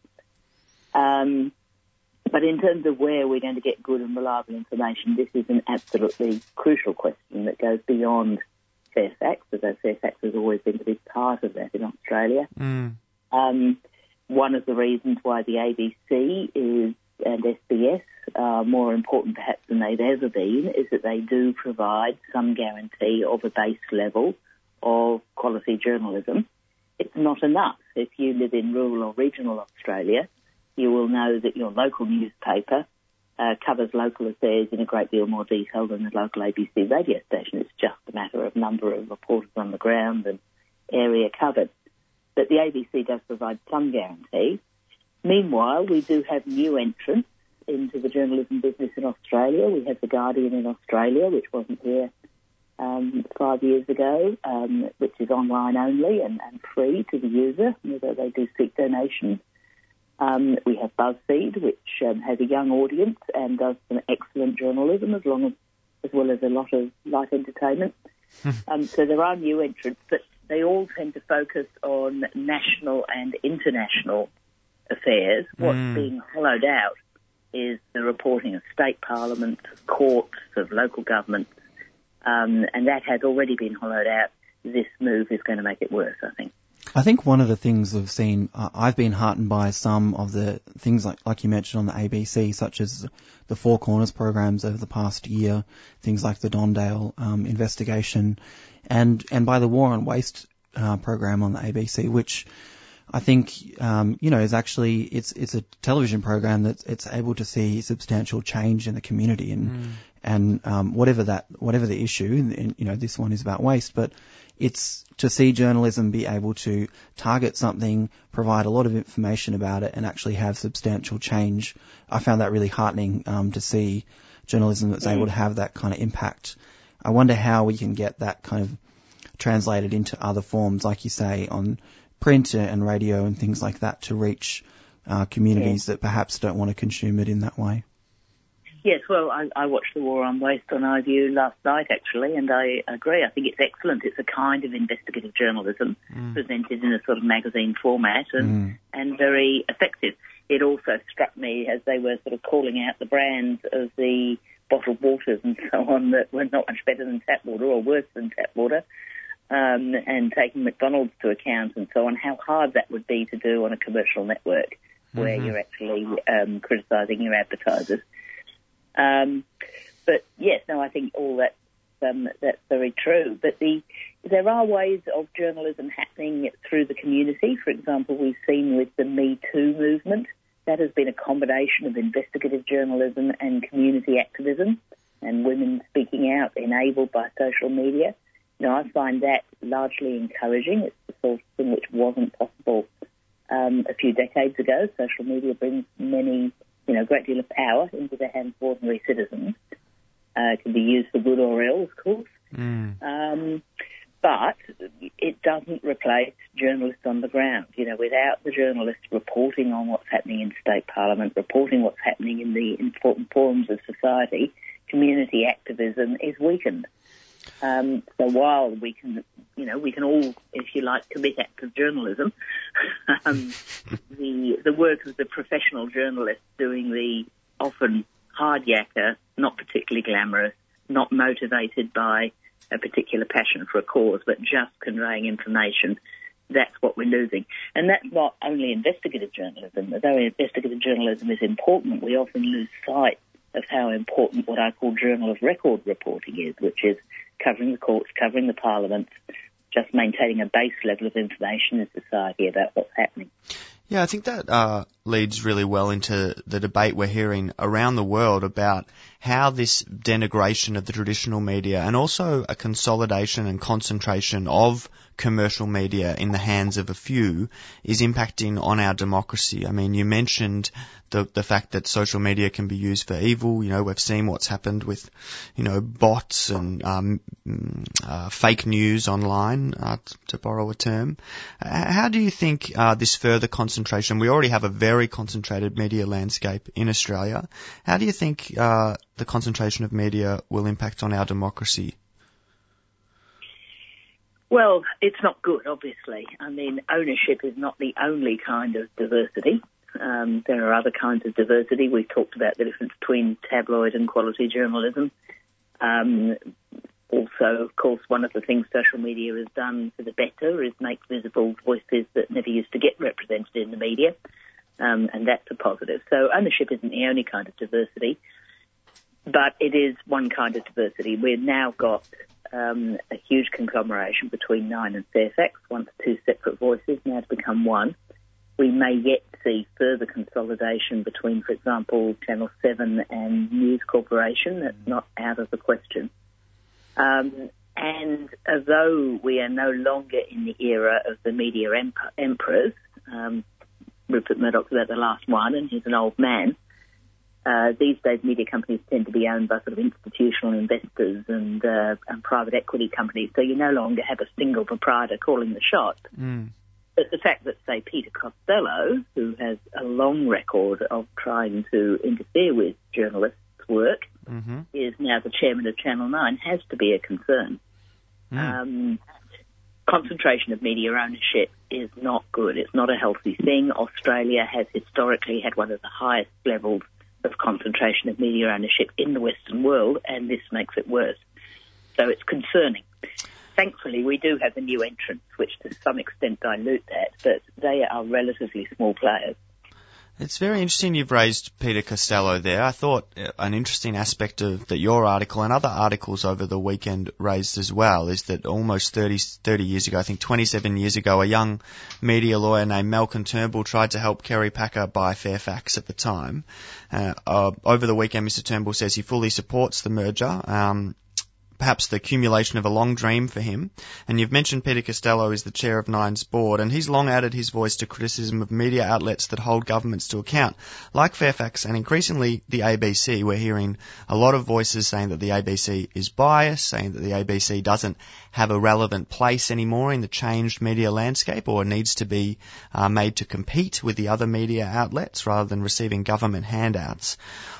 Um, but in terms of where we're going to get good and reliable information, this is an absolutely crucial question that goes beyond Fairfax, although Fairfax has always been a big part of that in Australia. Mm. Um, one of the reasons why the ABC is and SBS are more important perhaps than they've ever been is that they do provide some guarantee of a base level of quality journalism. It's not enough. If you live in rural or regional Australia, you will know that your local newspaper uh, covers local affairs in a great deal more detail than the local ABC radio station. It's just a matter of number of reporters on the ground and area covered. But the ABC does provide some guarantee. Meanwhile, we do have new entrants into the journalism business in Australia. We have The Guardian in Australia, which wasn't here um, five years ago, um, which is online only and, and free to the user, although they do seek donations. Um, we have BuzzFeed, which um, has a young audience and does some excellent journalism, as long as as well as a lot of light entertainment. um, so there are new entrants, but they all tend to focus on national and international affairs. What's Mm. being hollowed out is the reporting of state parliaments, of courts, of local governments, um, and that has already been hollowed out. This move is going to make it worse, I think. I think one of the things we've seen, uh, I've been heartened by some of the things like, like you mentioned on the ABC, such as the Four Corners programs over the past year, things like the Don Dale um, investigation, and and by the War on Waste uh, program on the ABC, which I think um, you know is actually it's it's a television program that it's able to see substantial change in the community and and um, whatever that whatever the issue, and, you know this one is about waste, but it's to see journalism be able to target something, provide a lot of information about it, and actually have substantial change. I found that really heartening um, to see journalism that's able to have that kind of impact. I wonder how we can get that kind of translated into other forms, like you say, on print and radio and things like that to reach uh, communities that perhaps don't want to consume it in that way. Yes, well, I, I watched the War on Waste on iView last night, actually, and I agree. I think it's excellent. It's a kind of investigative journalism presented in a sort of magazine format and, and very effective. It also struck me as they were sort of calling out the brands of the bottled waters and so on that were not much better than tap water or worse than tap water, um, and taking McDonald's to account and so on, how hard that would be to do on a commercial network where Mhm. you're actually um, criticising your advertisers. Um, but yes, no, I think all that um, that's very true. But the there are ways of journalism happening through the community. For example, we've seen with the Me Too movement that has been a combination of investigative journalism and community activism, and women speaking out enabled by social media. Now, I find that largely encouraging. It's the sort of thing which wasn't possible um, a few decades ago. Social media brings many, you know, a great deal of power into the hands of ordinary citizens. Uh, it can be used for good or ill, of course. Mm. Um, but it doesn't replace journalists on the ground. You know, without the journalists reporting on what's happening in state parliament, reporting what's happening in the important forums of society, community activism is weakened. Um, so while we can, you know, we can all, if you like, commit acts of journalism, um, the the work of the professional journalist doing the often hard yakka, not particularly glamorous, not motivated by a particular passion for a cause, but just conveying information. That's what we're losing. And that's not only investigative journalism. Although investigative journalism is important, we often lose sight of how important what I call journal of record reporting is, which is covering the courts, covering the parliament, just maintaining a base level of information in society about what's happening. Yeah, I think that uh, leads really well into the debate we're hearing around the world about how this denigration of the traditional media and also a consolidation and concentration of commercial media in the hands of a few is impacting on our democracy. I mean, you mentioned the the fact that social media can be used for evil. You know, we've seen what's happened with, you know, bots and um, mm, uh, fake news online, uh, to borrow a term. How do you think uh, this further concentration? We already have a very concentrated media landscape in Australia. How do you think uh, the concentration of media will impact on our democracy? Well, it's not good, obviously. I mean, ownership is not the only kind of diversity. Um, there are other kinds of diversity. We've talked about the difference between tabloid and quality journalism. Um, also, of course, one of the things social media has done for the better is make visible voices that never used to get represented in the media, um, and that's a positive. So ownership isn't the only kind of diversity, but it is one kind of diversity. We've now got um, a huge conglomeration between Nine and Fairfax, once two separate voices, now to become one. We may yet see further consolidation between, for example, Channel 7 and News Corporation. That's not out of the question. Um, and although we are no longer in the era of the media emp- emperors, um, Rupert Murdoch's about the last one, and he's an old man. Uh, these days, media companies tend to be owned by sort of institutional investors and, uh, and private equity companies, so you no longer have a single proprietor calling the shots. Mm. But the fact that, say, Peter Costello, who has a long record of trying to interfere with journalists' work, Mm-hmm. is now the chairman of Channel 9 has to be a concern. Mm. Um, concentration of media ownership is not good. It's not a healthy thing. Australia has historically had one of the highest levels of concentration of media ownership in the Western world, and this makes it worse. So it's concerning. Thankfully, we do have the new entrants, which to some extent dilute that, but they are relatively small players. It's very interesting you've raised Peter Costello there. I thought uh, an interesting aspect of that your article and other articles over the weekend raised as well is that almost 30, 30 years ago, I think 27 years ago, a young media lawyer named Malcolm Turnbull tried to help Kerry Packer buy Fairfax at the time. Uh, uh, over the weekend, Mr. Turnbull says he fully supports the merger. Um, perhaps the accumulation of a long dream for him. And you've mentioned Peter Costello is the chair of Nine's board, and he's long added his voice to criticism of media outlets that hold governments to account, like Fairfax and increasingly the ABC. We're hearing a lot of voices saying that the ABC is biased, saying that the ABC doesn't have a relevant place anymore in the changed media landscape or needs to be uh, made to compete with the other media outlets rather than receiving government handouts.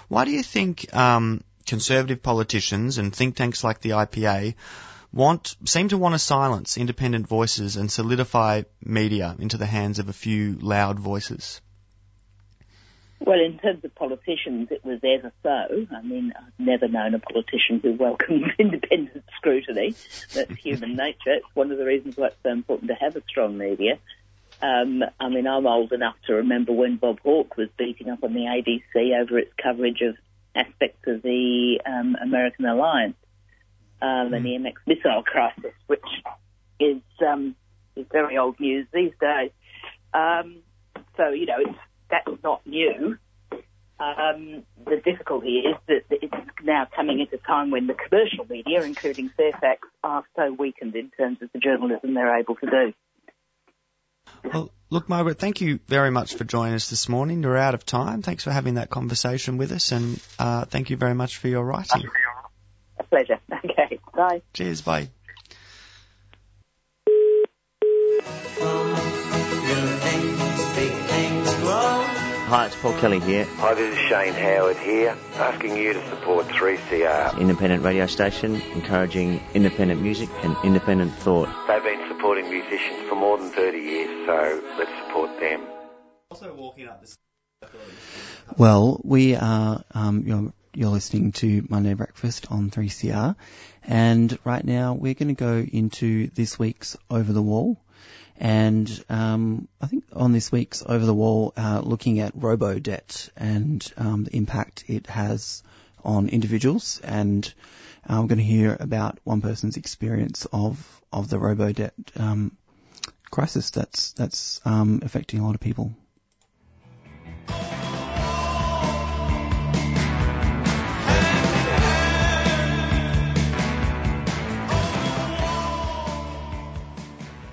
Why do you think um, conservative politicians and think tanks like the IPA want seem to want to silence independent voices and solidify media into the hands of a few loud voices. Well, in terms of politicians, it was ever so. I mean, I've never known a politician who welcomes independent scrutiny. That's human nature. It's one of the reasons why it's so important to have a strong media. Um, I mean, I'm old enough to remember when Bob Hawke was beating up on the ABC over its coverage of aspects of the um, American alliance um, and the MX missile crisis, which is um, is very old news these days. Um, so you know, it's, that's not new. Um, the difficulty is that it's now coming at a time when the commercial media, including Fairfax, are so weakened in terms of the journalism they're able to do. Well, look, Margaret, thank you very much for joining us this morning. You're out of time. Thanks for having that conversation with us, and uh, thank you very much for your writing. A pleasure. Okay, bye. Cheers, bye. Hi, it's Paul Kelly here. Hi, this is Shane Howard here, asking you to support 3CR. Independent radio station encouraging independent music and independent thought. They've been supporting musicians for more than 30 years, so let's support them. Also walking up this. Well, we are, um, you're, you're listening to Monday Breakfast on 3CR, and right now we're going to go into this week's Over the Wall. And um, I think on this week's Over the Wall, uh, looking at robo debt and um, the impact it has on individuals, and I'm going to hear about one person's experience of of the robo debt um, crisis that's that's um, affecting a lot of people.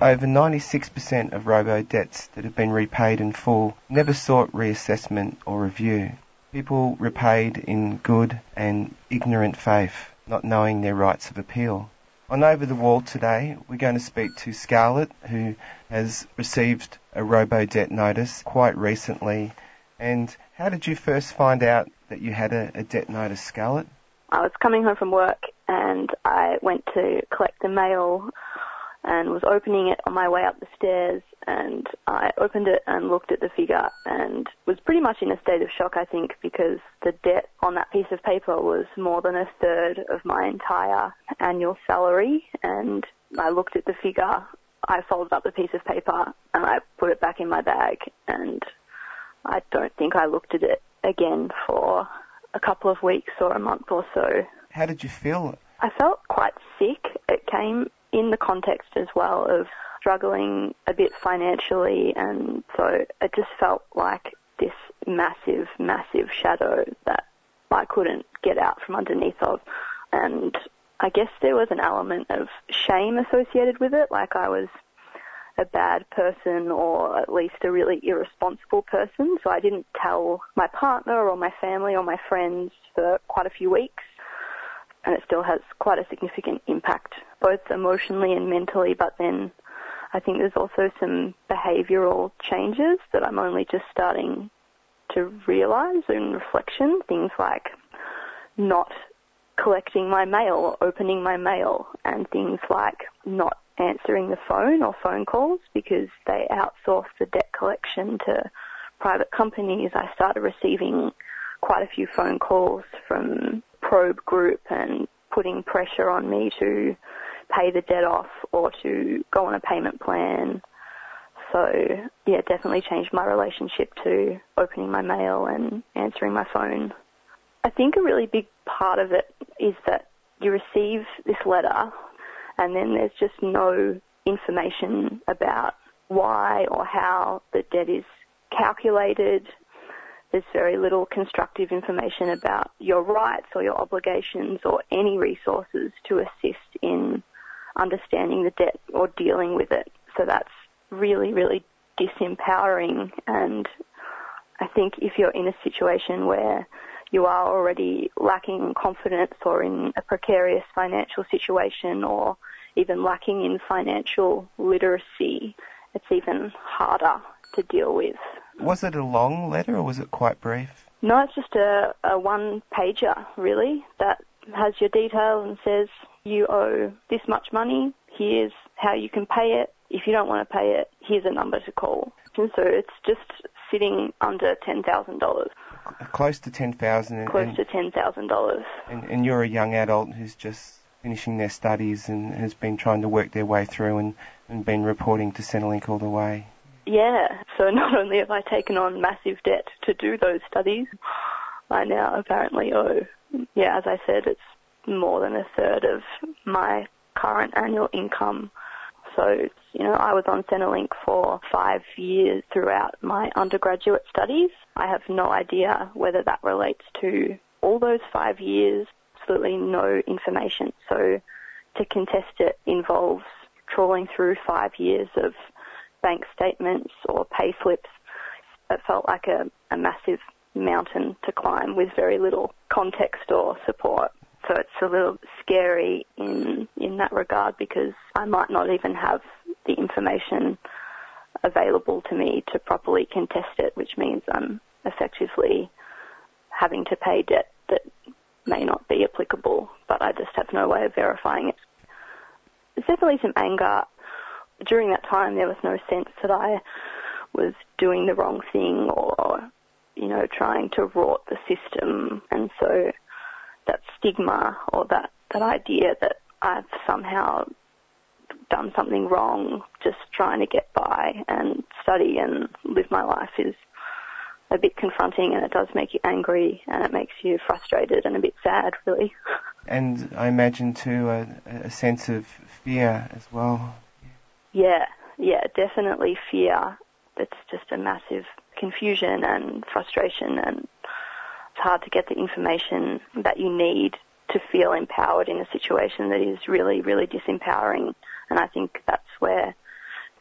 Over 96% of robo debts that have been repaid in full never sought reassessment or review. People repaid in good and ignorant faith, not knowing their rights of appeal. On Over the Wall today, we're going to speak to Scarlett, who has received a robo debt notice quite recently. And how did you first find out that you had a, a debt notice, Scarlett? I was coming home from work and I went to collect the mail and was opening it on my way up the stairs and I opened it and looked at the figure and was pretty much in a state of shock I think because the debt on that piece of paper was more than a third of my entire annual salary and I looked at the figure, I folded up the piece of paper and I put it back in my bag and I don't think I looked at it again for a couple of weeks or a month or so. How did you feel? I felt quite sick. It came in the context as well of struggling a bit financially, and so it just felt like this massive, massive shadow that I couldn't get out from underneath of. And I guess there was an element of shame associated with it, like I was a bad person or at least a really irresponsible person. So I didn't tell my partner or my family or my friends for quite a few weeks. And it still has quite a significant impact, both emotionally and mentally. But then I think there's also some behavioural changes that I'm only just starting to realise in reflection. Things like not collecting my mail or opening my mail and things like not answering the phone or phone calls because they outsource the debt collection to private companies. I started receiving quite a few phone calls from Probe Group and putting pressure on me to pay the debt off or to go on a payment plan. So yeah, definitely changed my relationship to opening my mail and answering my phone. I think a really big part of it is that you receive this letter and then there's just no information about why or how the debt is calculated. There's very little constructive information about your rights or your obligations or any resources to assist in understanding the debt or dealing with it. So that's really, really disempowering. And I think if you're in a situation where you are already lacking confidence or in a precarious financial situation or even lacking in financial literacy, it's even harder to deal with. Was it a long letter or was it quite brief? No, it's just a, a one pager, really, that has your detail and says you owe this much money, here's how you can pay it. If you don't want to pay it, here's a number to call. And so it's just sitting under $10,000. Close to 10000 Close to $10,000. And, and you're a young adult who's just finishing their studies and has been trying to work their way through and, and been reporting to Centrelink all the way. Yeah, so not only have I taken on massive debt to do those studies, I now apparently owe, yeah, as I said, it's more than a third of my current annual income. So, you know, I was on Centrelink for five years throughout my undergraduate studies. I have no idea whether that relates to all those five years. Absolutely no information. So to contest it involves trawling through five years of bank statements or pay slips. It felt like a, a massive mountain to climb with very little context or support. So it's a little scary in in that regard because I might not even have the information available to me to properly contest it, which means I'm effectively having to pay debt that may not be applicable, but I just have no way of verifying it. There's definitely some anger. During that time, there was no sense that I was doing the wrong thing or, you know, trying to rot the system. And so that stigma or that, that idea that I've somehow done something wrong just trying to get by and study and live my life is a bit confronting and it does make you angry and it makes you frustrated and a bit sad really. And I imagine too a, a sense of fear as well. Yeah, yeah, definitely fear. It's just a massive confusion and frustration and it's hard to get the information that you need to feel empowered in a situation that is really, really disempowering. And I think that's where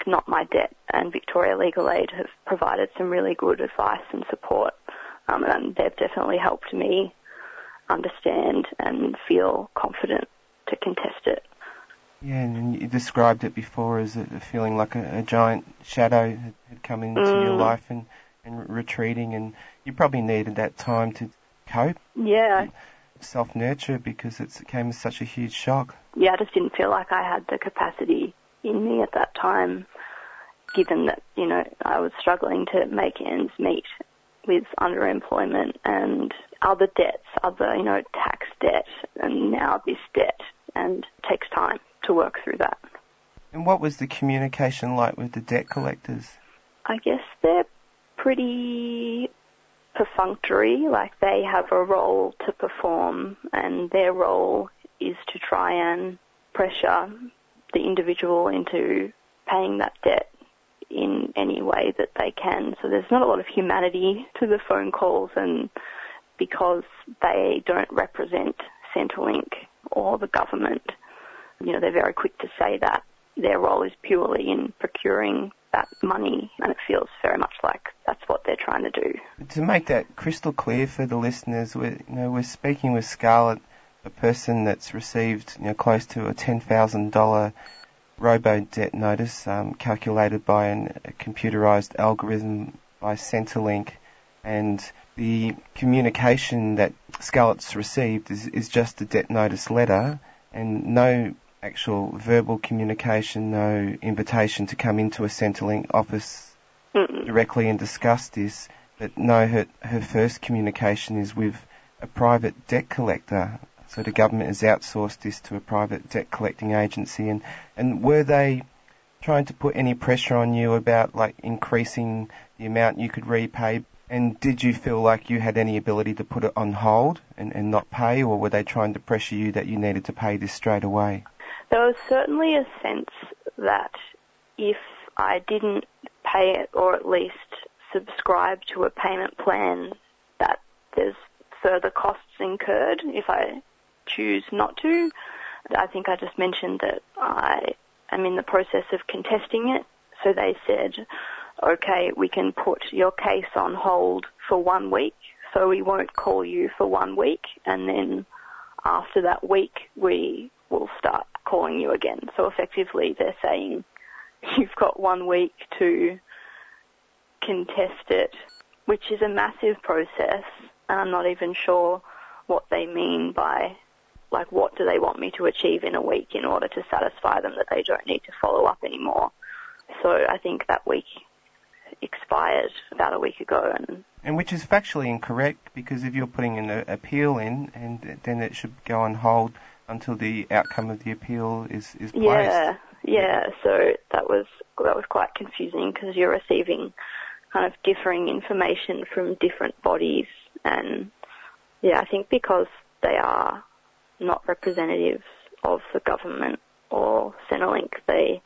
Not My Debt and Victoria Legal Aid have provided some really good advice and support, um, and they've definitely helped me understand and feel confident to contest it. Yeah, and you described it before as a, feeling like a, a, giant shadow had, had come into Mm. your life and, and retreating, and you probably needed that time to cope, Yeah, self nurture, because it's, it came as such a huge shock. yeah, I just didn't feel like I had the capacity in me at that time, given that, you know, I was struggling to make ends meet with underemployment and other debts, other, you know, tax debt and now this debt and takes time to work through that. And what was the communication like with the debt collectors? I guess they're pretty perfunctory, like they have a role to perform and their role is to try and pressure the individual into paying that debt in any way that they can. So there's not a lot of humanity to the phone calls and because they don't represent Centrelink or the government, you know, they're very quick to say that their role is purely in procuring that money and it feels very much like that's what they're trying to do. To make that crystal clear for the listeners, we're, you know, we're speaking with Scarlett, a person that's received you know, close to a $10,000 robo debt notice um, calculated by an, a computerized algorithm by Centrelink. And the communication that Scarlett's received is, is just a debt notice letter and no actual verbal communication, no invitation to come into a Centrelink office directly and discuss this. But no, her, her first communication is with a private debt collector. So the government has outsourced this to a private debt collecting agency. And, and were they trying to put any pressure on you about like increasing the amount you could repay? And did you feel like you had any ability to put it on hold and, and not pay, or were they trying to pressure you that you needed to pay this straight away? There was certainly a sense that if I didn't pay it or at least subscribe to a payment plan that there's further costs incurred if I choose not to. I think I just mentioned that I am in the process of contesting it. So they said, okay, we can put your case on hold for one week. So we won't call you for one week and then after that week we will start calling you again. So effectively they're saying you've got one week to contest it, which is a massive process and I'm not even sure what they mean by like what do they want me to achieve in a week in order to satisfy them that they don't need to follow up anymore. So I think that week expired about a week ago and And which is factually incorrect because if you're putting an appeal in, and then it should go on hold until the outcome of the appeal is is placed. Yeah, yeah. So that was that was quite confusing because you're receiving kind of differing information from different bodies, and yeah, I think because they are not representatives of the government or Centrelink, they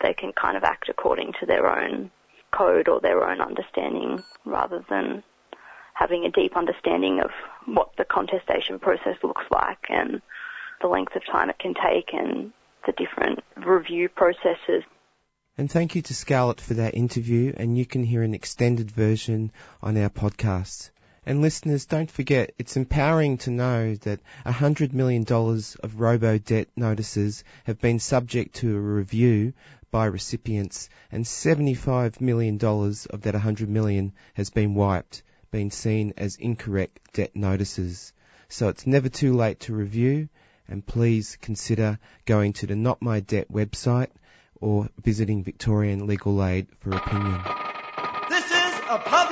they can kind of act according to their own code or their own understanding rather than having a deep understanding of what the contestation process looks like and the length of time it can take and the different review processes. And thank you to Scarlett for that interview, and you can hear an extended version on our podcast. And listeners, don't forget, it's empowering to know that $100 million of robo debt notices have been subject to a review by recipients, and $75 million of that 100 million has been wiped, been seen as incorrect debt notices. So it's never too late to review, and please consider going to the Not My Debt website or visiting Victorian Legal Aid for opinion. This is a public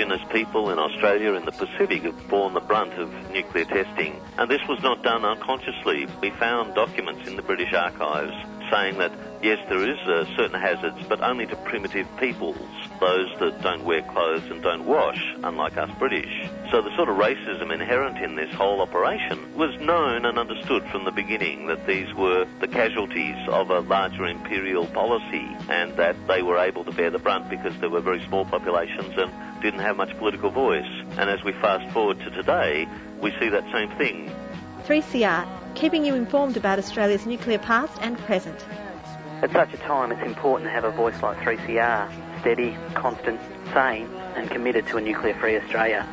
indigenous people in Australia and the Pacific have borne the brunt of nuclear testing. And this was not done unconsciously. We found documents in the British archives saying that yes, there is uh, certain hazards, but only to primitive peoples, those that don't wear clothes and don't wash, unlike us British. So the sort of racism inherent in this whole operation was known and understood from the beginning that these were the casualties of a larger imperial policy and that they were able to bear the brunt because they were very small populations and didn't have much political voice. And as we fast forward to today, we see that same thing. 3CR, keeping you informed about Australia's nuclear past and present. At such a time, it's important to have a voice like 3CR, steady, constant, sane, and committed to a nuclear free Australia.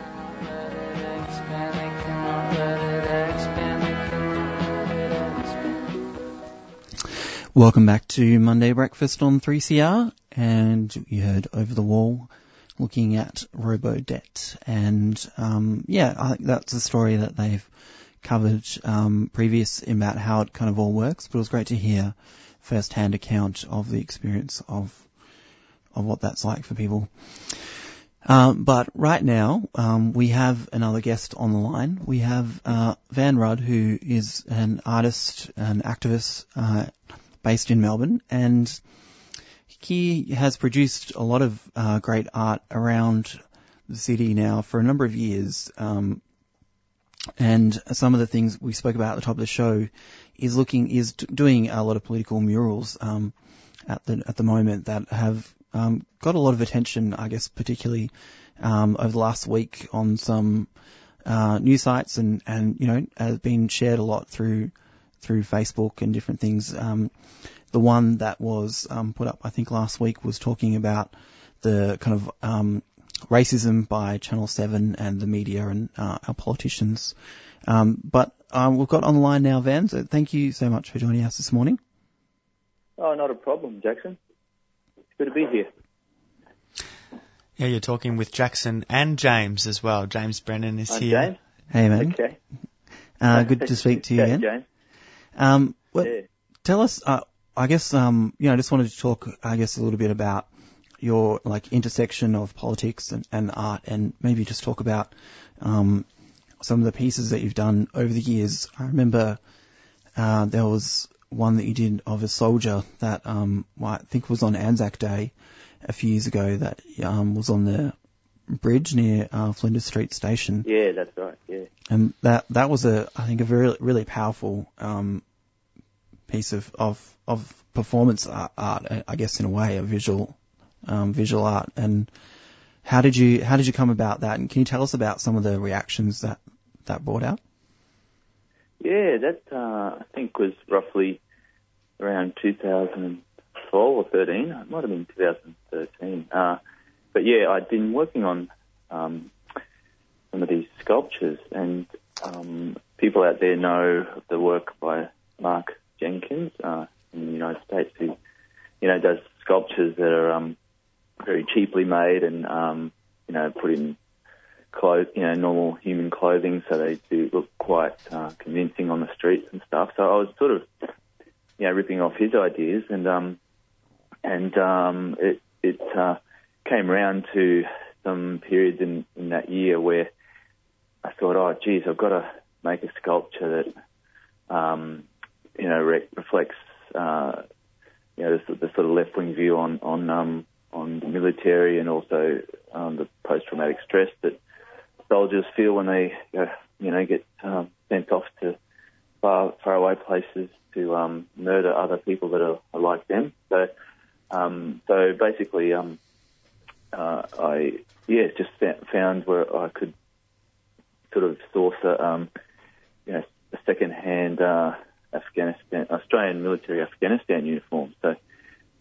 Welcome back to Monday Breakfast on 3CR, and you heard Over the Wall looking at robo debt. And um, yeah, I think that's a story that they've covered um, previous about how it kind of all works, but it was great to hear first-hand account of the experience of of what that's like for people. Um, but right now, um, we have another guest on the line. We have uh, Van Rudd, who is an artist and activist uh, based in Melbourne, and he has produced a lot of uh, great art around the city now for a number of years. Um, and some of the things we spoke about at the top of the show is looking is doing a lot of political murals um, at the at the moment that have um, got a lot of attention. I guess particularly um, over the last week on some uh, news sites and and you know has been shared a lot through through Facebook and different things. Um, the one that was um, put up I think last week was talking about the kind of um, racism by Channel 7 and the media and uh, our politicians. Um, but um, we've got on the line now, Van, so thank you so much for joining us this morning. Oh, not a problem, Jackson. It's good to be here. Yeah, you're talking with Jackson and James as well. James Brennan is I'm here. James. Hey, man. Okay. Uh, good to speak to you Yeah, again. James. Um, well, Yeah. tell us, uh, I guess, um, you know, I just wanted to talk, I guess, a little bit about your, like, intersection of politics and, and art and maybe just talk about, um, some of the pieces that you've done over the years. I remember, uh, there was one that you did of a soldier that, um, well, I think was on Anzac Day a few years ago that, um, was on the bridge near, uh, Flinders Street Station. Yeah, that's right. Yeah. And that that was a I think a very really powerful um, piece of of of performance art, art, I guess in a way, a visual um, visual art. And how did you how did you come about that? And can you tell us about some of the reactions that that brought out? Yeah, that uh, I think was roughly around 2012 or 13. It might have been 2013. Uh, but yeah, I'd been working on um, some of these sculptures, and um, people out there know the work by Mark Jenkins uh, in the United States, who you know does sculptures that are um, very cheaply made and um, you know put in clothes, you know, normal human clothing, so they do look quite uh, convincing on the streets and stuff. So I was sort of, you know, ripping off his ideas, and um, and um, it it uh, came around to some periods in, in that year where I thought, oh, geez, I've got to make a sculpture that, um, you know, re- reflects, uh, you know, the, the sort of left-wing view on on um, on the military and also um, the post-traumatic stress that soldiers feel when they, uh, you know, get um, sent off to far far away places to um, murder other people that are, are like them. So, um, so basically, um, uh, I yeah just found where I could sort of source a, um, you know, a second-hand uh, Afghanistan Australian military Afghanistan uniform. So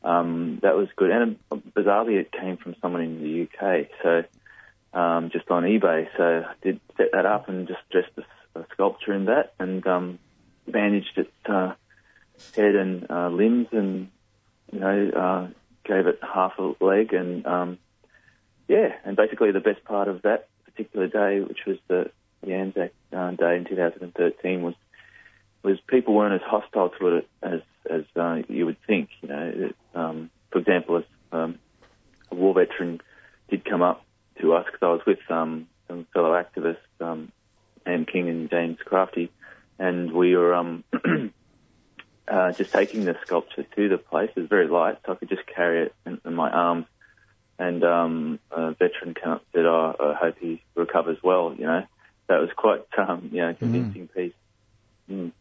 um, that was good, and uh, bizarrely, it came from someone in the UK. So um, just on eBay. So I did set that up and just dressed a, a sculpture in that, and um, bandaged its uh, head and uh, limbs, and you know, uh, gave it half a leg, and um, yeah, and basically the best part of that particular day, which was the, the Anzac uh, Day in 2013, was was people weren't as hostile to it as as uh, you would think. You know, it, um, for example, if um, a war veteran did come up to us because I was with um, some fellow activists, um, Anne King and James Crafty, and we were um, uh, just taking the sculpture to the place. It was very light, so I could just carry it in, in my arms. And um, a veteran came up and said, "Oh, I hope he recovers well." You know, that was quite um, you know convincing piece. Mm.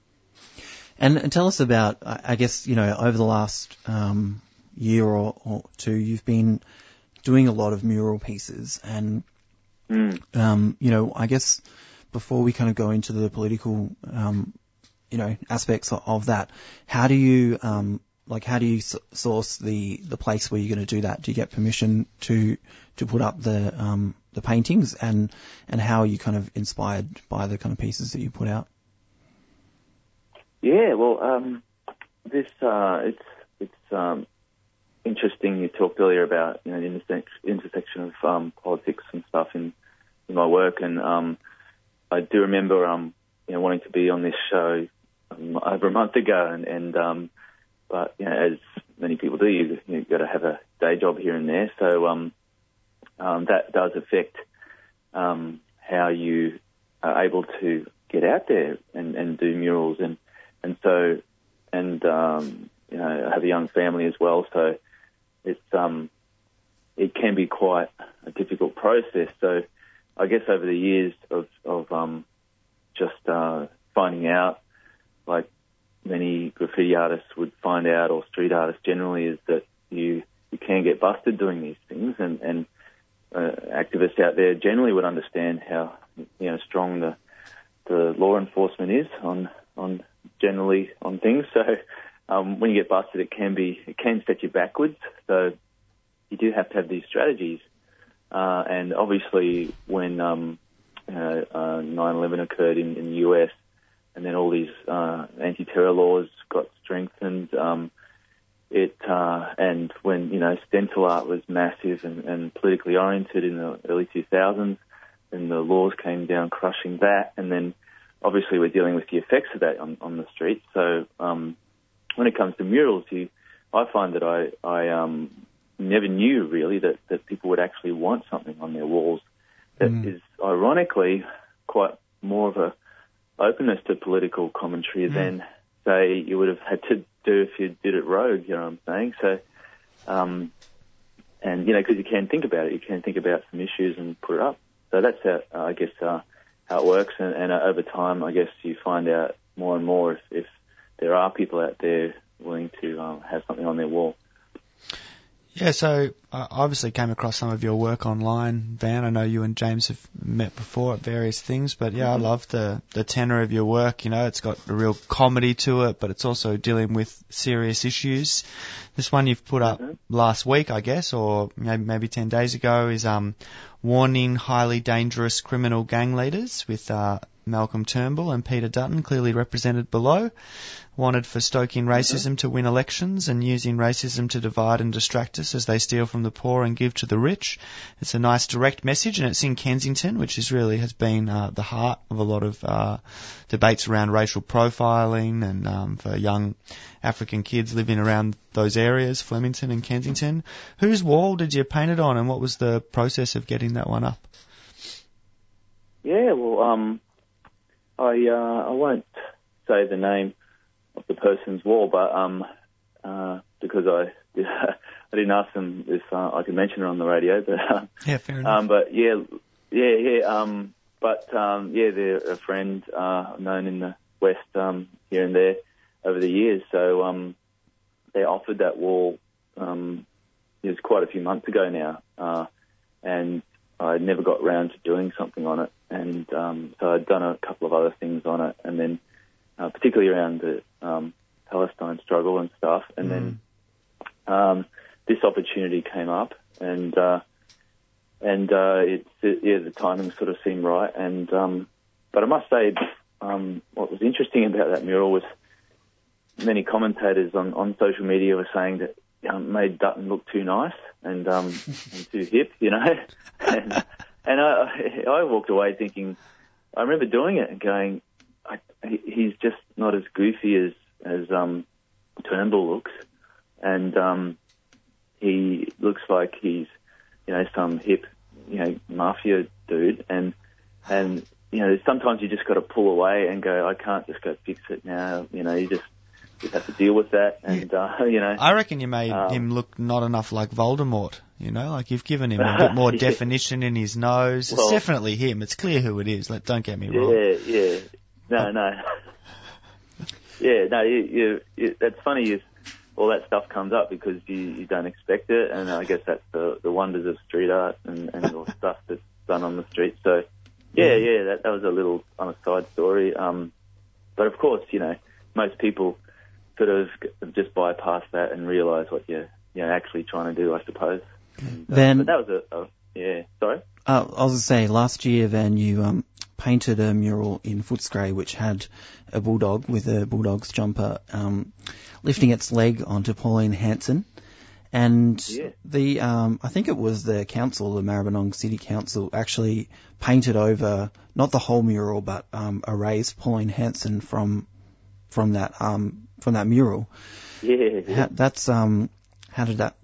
And, and tell us about, I guess, you know, over the last um, year or, or two, you've been doing a lot of mural pieces, and Mm. um, you know, I guess before we kind of go into the political, um, you know, aspects of, of that, how do you, um, like, how do you s- source the, the place where you're going to do that? Do you get permission to, to put up the, um, the paintings and, and how are you kind of inspired by the kind of pieces that you put out? Yeah, well, um, this uh, it's it's um, interesting. You talked earlier about you know the intersec- intersection of um, politics and stuff in in my work, and um, I do remember um, you know wanting to be on this show um, over a month ago, and, and um, but you know as many people do, you you've got to have a day job here and there, so um, um, that does affect um, how you are able to get out there and, and do murals. And and so and um, you know I have a young family as well, so it's um it can be quite a difficult process. So I guess over the years of of um just uh, finding out, like many graffiti artists would find out, or street artists generally, is that you you can get busted doing these things, and and uh, activists out there generally would understand how you know strong the the law enforcement is on on generally on things. So um, when you get busted, it can be it can set you backwards. So you do have to have these strategies. Uh, and obviously, when um, uh, uh, 9/11 occurred in, in the US, and then all these uh, anti-terror laws got strengthened, um, it uh, and when you know stencil art was massive and, and politically oriented in the early 2000s, and the laws came down crushing that, and then obviously we're dealing with the effects of that on, on the streets. So um, when it comes to murals, you, I find that I, I um, never knew really that, that people would actually want something on their walls that is ironically quite more of a openness to political commentary than say you would have had to do if you did it rogue. You know what I'm saying? So, um, and you know, because you can think about it, you can think about some issues and put it up. So that's how uh, I guess uh, how it works, and, and uh, over time, I guess you find out more and more if, if there are people out there willing to um, have something on their wall. Yeah, so I obviously came across some of your work online, Van. I know you and James have met before at various things, but yeah, I love the the tenor of your work. You know, it's got a real comedy to it, but it's also dealing with serious issues. This one you've put up last week, I guess, or maybe maybe ten days ago, is um warning highly dangerous criminal gang leaders with uh, Malcolm Turnbull and Peter Dutton clearly represented below. Wanted for stoking racism to win elections and using racism to divide and distract us as they steal from the poor and give to the rich. It's a nice direct message and it's in Kensington, which is really has been uh, the heart of a lot of uh, debates around racial profiling and um, for young African kids living around those areas, Flemington and Kensington. Whose wall did you paint it on and what was the process of getting that one up? Yeah, well, um, I uh, I won't say the name of the person's wall, but um, uh, because I I didn't ask them if uh, I could mention it on the radio, but uh, Yeah, fair enough. um, but yeah, yeah, yeah. Um, but um, yeah, they're a friend uh, known in the West um, here and there over the years. So um, they offered that wall. Um, it was quite a few months ago now, uh, and I never got round to doing something on it. And um, so I'd done a couple of other things on it, and then uh, particularly around the um, Palestine struggle and stuff. And then um, this opportunity came up, and uh, and uh, it, it, yeah, the timing sort of seemed right. And um, but I must say, um, what was interesting about that mural was many commentators on, on social media were saying that um, made Dutton look too nice and um, and too hip, you know. and and I I walked away thinking, I remember doing it and going, I, he- he's just not as goofy as as um, Turnbull looks, and um, he looks like he's you know some hip you know mafia dude, and and you know sometimes you just got to pull away and go, I can't just go fix it now. You know, you just you have to deal with that, and uh, you know. I reckon you made Um, him look not enough like Voldemort. You know, like you've given him a bit more Yeah. definition in his nose. Well- it's definitely him. It's clear who it is. Like, don't get me wrong. Yeah, yeah. No, no. yeah, no. You, you, you, that's funny. You, all that stuff comes up because you, you don't expect it, and I guess that's the the wonders of street art and and all stuff that's done on the street. So, yeah, yeah. That that was a little on a side story. Um, but of course, you know, most people sort of just bypass that and realise what you're you're actually trying to do, I suppose. Then, But that was a, a yeah. Sorry. uh, I was going to say, last year, Van, you um, painted a mural in Footscray which had a bulldog with a bulldog's jumper um, lifting its leg onto Pauline Hanson. And Yeah. the, um, I think it was the council, the Maribyrnong City Council, actually painted over not the whole mural, but um, erased Pauline Hanson from from that um, from that mural. Yeah. yeah. How, that's um, how did that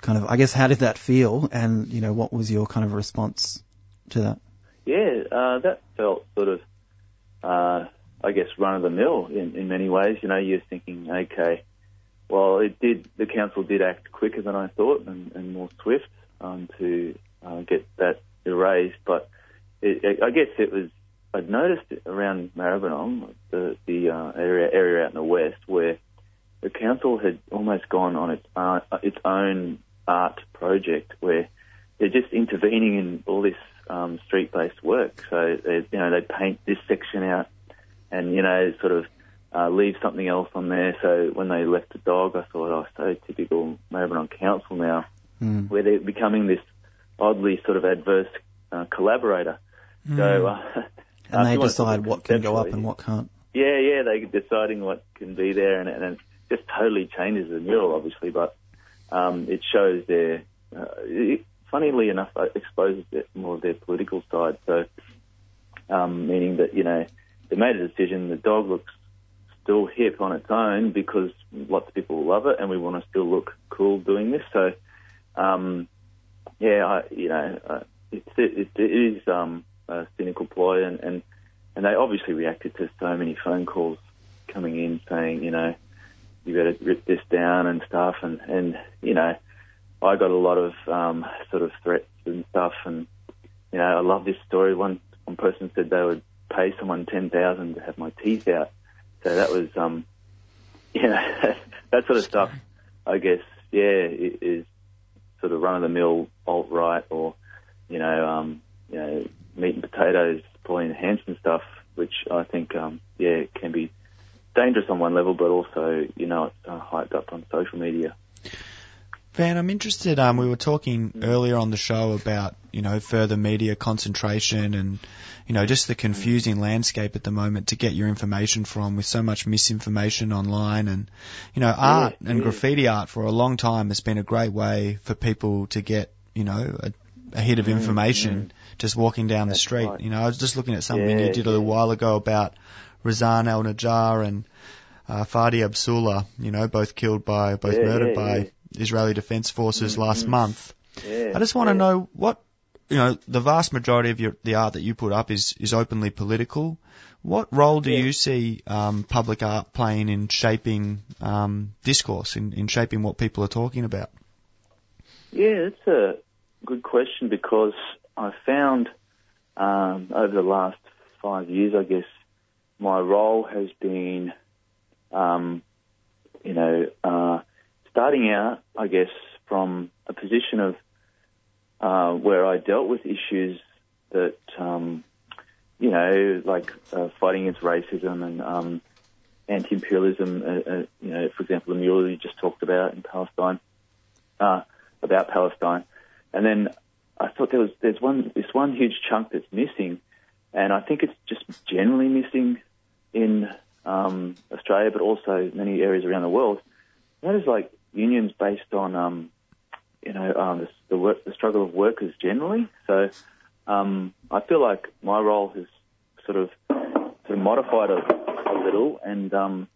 kind of? I guess how did that feel? And you know, what was your kind of response to that? Yeah, uh, that felt sort of, uh, I guess, run of the mill in, in many ways. You know, you're thinking, okay, well, it did. The council did act quicker than I thought and, and more swift um, to uh, get that erased. But it, it, I guess it was. I'd noticed around Maribyrnong, the the uh, area area out in the west, where the council had almost gone on its uh, its own art project where they're just intervening in all this um, street-based work. So they, you know, they paint this section out, and you know, sort of uh, leave something else on there. So when they left the dog, I thought, oh, so typical Maribyrnong Council now, Mm. where they're becoming this oddly sort of adverse uh, collaborator. So, uh, And if they you want to decide what can go up and what can't. yeah, yeah, they're deciding what can be there, and, and it just totally changes the mural, obviously, but um, it shows their, uh, it, funnily enough, uh, exposes it, more of their political side. So, um, meaning that, you know, they made a decision, the dog looks still hip on its own because lots of people love it, and we want to still look cool doing this. So, um, yeah, I, you know, uh, it's, it, it is um, a cynical ploy, and, and and they obviously reacted to so many phone calls coming in saying, you know, you better rip this down and stuff, and and you know, I got a lot of um, sort of threats and stuff, and you know, I love this story. One one person said they would pay someone ten thousand to have my teeth out, so that was um, you know, that sort of stuff. I guess, yeah, i- is sort of run of the mill alt right or you know, um, you know, meat and potatoes, Pauline Hanson stuff, which I think, um, yeah, can be dangerous on one level, but also, you know, it's uh, hyped up on social media. Van, I'm interested. Um, we were talking earlier on the show about you know further media concentration and you know just the confusing landscape at the moment to get your information from with so much misinformation online and you know art and yeah. graffiti art for a long time has been a great way for people to get you know a, a hit of Mm, information just walking down the street. right. You know, I was just looking at something Yeah, you did a little while ago about Razan Al Najjar and uh, Fadi Abu Salah, you know, both killed by, both Yeah, murdered by. Israeli Defense Forces Mm, last month. I just want to know what, you know, the vast majority of your, the art that you put up is, is openly political. What role do you see um, public art playing in shaping um, discourse, in, in shaping what people are talking about? Yeah, it's a good question because I found um, over the last five years, I guess, my role has been, um, you know, uh, starting out, I guess, from a position of uh, where I dealt with issues that, um, you know, like uh, fighting against racism and um, anti-imperialism. Uh, uh, you know, for example, the mural you just talked about in Palestine, uh, about Palestine, and then I thought there was there's one this one huge chunk that's missing, and I think it's just generally missing in um, Australia, but also many areas around the world. That is like unions based on um, you know um, the, the, work, the struggle of workers generally. So um, I feel like my role has sort of sort of modified a, a little and um,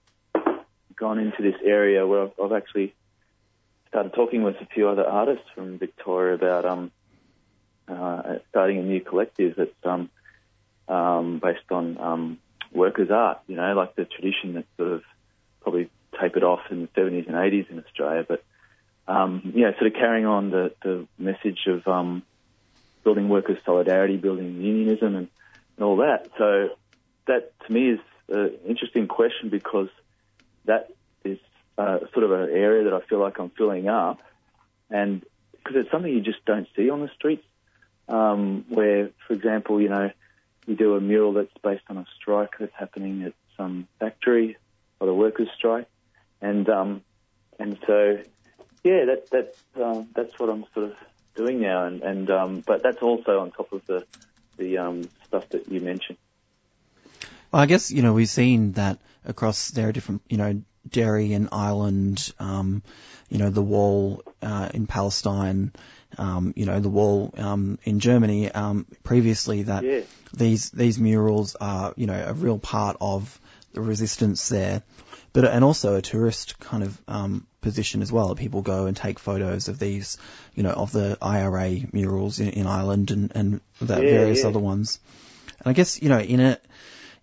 gone into this area where I've, I've actually started talking with a few other artists from Victoria about um, uh, starting a new collective that's um, um, based on um, workers' art. You know, like the tradition that sort of probably tapered off in the 70s and 80s in Australia, but um, you know, sort of carrying on the, the message of um, building workers' solidarity, building unionism, and, and all that. So that to me is an interesting question because that is uh, sort of an area that I feel like I'm filling up, and because it's something you just don't see on the streets. Um, where, for example, you know, you do a mural that's based on a strike that's happening at some factory or the workers' strike, and um, and so yeah, that that uh, that's what I'm sort of doing now, and and um, but that's also on top of the the um, stuff that you mentioned. Well, I guess you know we've seen that across there are different you know Derry and Ireland, um, you know the wall uh, in Palestine, um, you know the wall um, in Germany. Um, previously, that Yeah. these these murals are you know a real part of the resistance there, but and also a tourist kind of um, position as well. People go and take photos of these, you know, of the IRA murals in, in Ireland and and the Yeah, various yeah. other ones. And I guess you know in a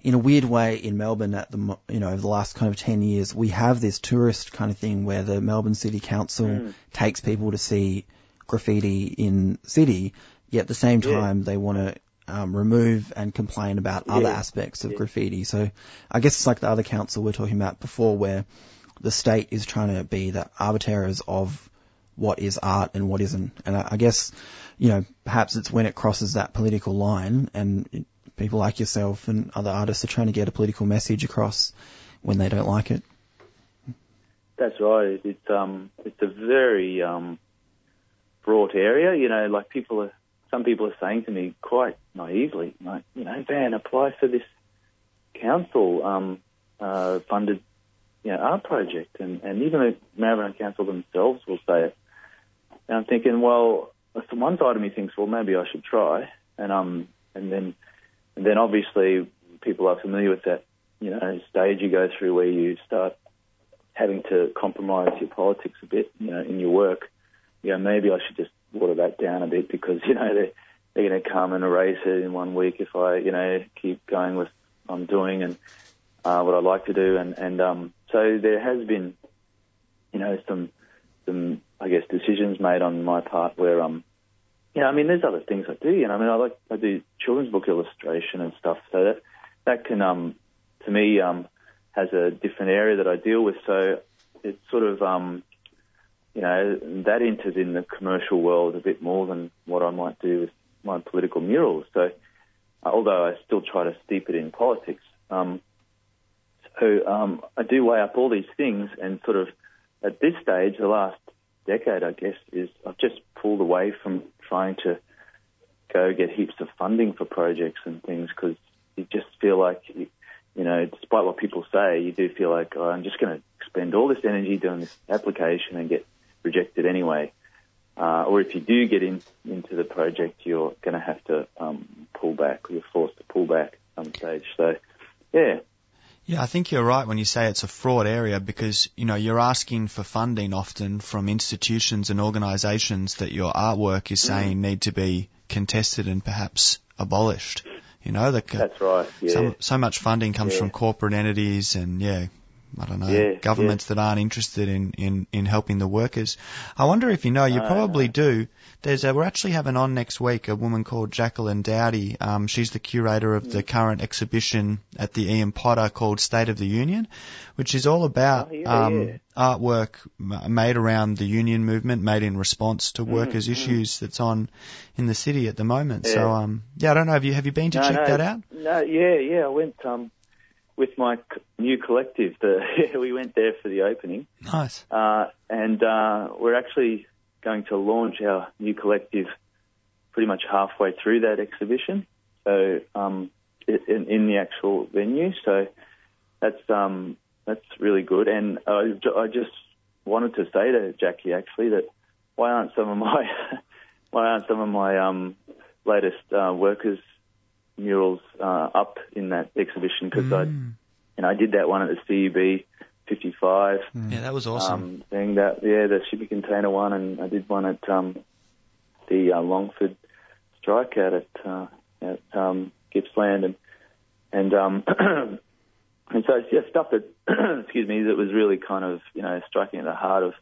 in a weird way in Melbourne at the you know over the last kind of 10 years we have this tourist kind of thing where the Melbourne City Council Mm. takes people to see graffiti in city yet at the same Yeah. time they want to um, remove and complain about other aspects of graffiti so I guess it's like the other council we are talking about before where the state is trying to be the arbiters of what is art and what isn't and I, I guess you know perhaps it's when it crosses that political line and people like yourself and other artists are trying to get a political message across when they don't like it. That's right. It's um, it's a very um, fraught area. You know, like people are, some people are saying to me quite naively, like, you know, Van, apply for this council um, uh, funded, you know, art project, and and even the Maribyrnong Council themselves will say it. And I'm thinking, well, one side of me thinks, well, maybe I should try, and um, and then, then obviously people are familiar with that, you know, stage you go through where you start having to compromise your politics a bit, you know, in your work, you know, maybe I should just water that down a bit because, you know, they're, they're going to come and erase it in one week if I, you know, keep going with what I'm doing and uh, what I like to do. And, and um, so there has been, you know, some, some, I guess, decisions made on my part where, um, you know, I mean, there's other things I do, you know, I mean, I like, I do children's book illustration and stuff, so that, that can, um, to me, um, has a different area that I deal with. So it's sort of, um, you know, that enters in the commercial world a bit more than what I might do with my political murals. So uh, although I still try to steep it in politics, um, so um, I do weigh up all these things and sort of at this stage, the last decade, I guess, is I've just pulled away from trying to go get heaps of funding for projects and things because you just feel like you, you know, despite what people say, you do feel like oh, I'm just going to spend all this energy doing this application and get rejected anyway. Uh, or if you do get in, into the project, you're going to have to um, pull back. You're forced to pull back at some stage. So, yeah, Yeah, I think you're right when you say it's a fraud area because, you know, you're asking for funding often from institutions and organisations that your artwork is mm. saying need to be contested and perhaps abolished. You know, the, that's right. Yeah. so, so much funding comes Yeah. from corporate entities and, yeah, I don't know, Yeah, governments that aren't interested in, in, in helping the workers. I wonder if you know, you No, probably do. There's a, we're actually having on next week a woman called Jacqueline Doughty. Um, she's the curator of Mm. the current exhibition at the Ian Potter called State of the Union, which is all about Oh, yeah, um, yeah. artwork made around the union movement, made in response to Mm, workers' mm. issues that's on in the city at the moment. So, Yeah. um, yeah, I don't know. Have you have you been to no, check no, that out? No, yeah, yeah. I went um, with my c- new collective. The we went there for the opening. Nice. Uh, and uh, we're actually going to launch our new collective pretty much halfway through that exhibition. So um, in, in the actual venue. So that's um, that's really good. And I, I just wanted to say to Jackie actually that why aren't some of my why aren't some of my um, latest uh, workers murals uh, up in that exhibition because I Mm. you know I did that one at the CUB 55 Yeah, that was awesome. um, thing that yeah the shipping container one, and I did one at um, the uh, Longford strike out at uh, at um, Gippsland, and and um, and so it's just stuff that excuse me that was really kind of you know striking at the heart of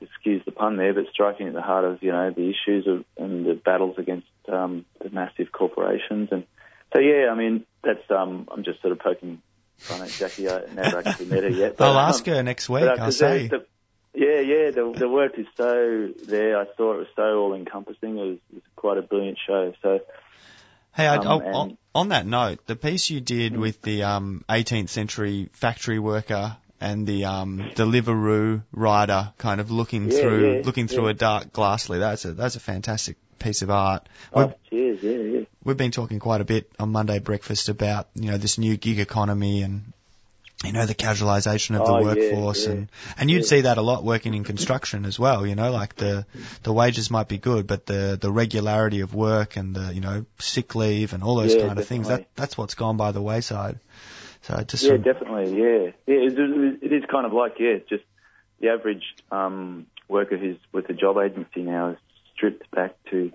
excuse the pun there, but striking at the heart of you know the issues of and the battles against um, the massive corporations, and so yeah, I mean that's um, I'm just sort of poking fun at Jackie. I never actually met her yet. I'll um, ask her next week. but, uh, I'll say. the- yeah, yeah, the the work is so there. I saw it was so all encompassing. It was, it was quite a brilliant show. So Hey, I, Um, I'll- and- on, on that note, the piece you did with the um, 18th century factory worker and the um, Deliveroo rider, kind of looking Yeah, through yeah, looking through yeah. a dark glassly. That's a that's a fantastic piece of art. oh, We've, cheers, yeah, yeah. we've been talking quite a bit on Monday breakfast about you know this new gig economy and you know the casualisation of the Oh, workforce and and you'd see that a lot working in construction as well. You know, like the the wages might be good, but the the regularity of work and the you know sick leave and all those kind of things that that's what's gone by the wayside. So it just yeah, sort of- definitely, yeah, yeah. It, it, is kind of like yeah, just the average um, worker who's with a job agency now is stripped back to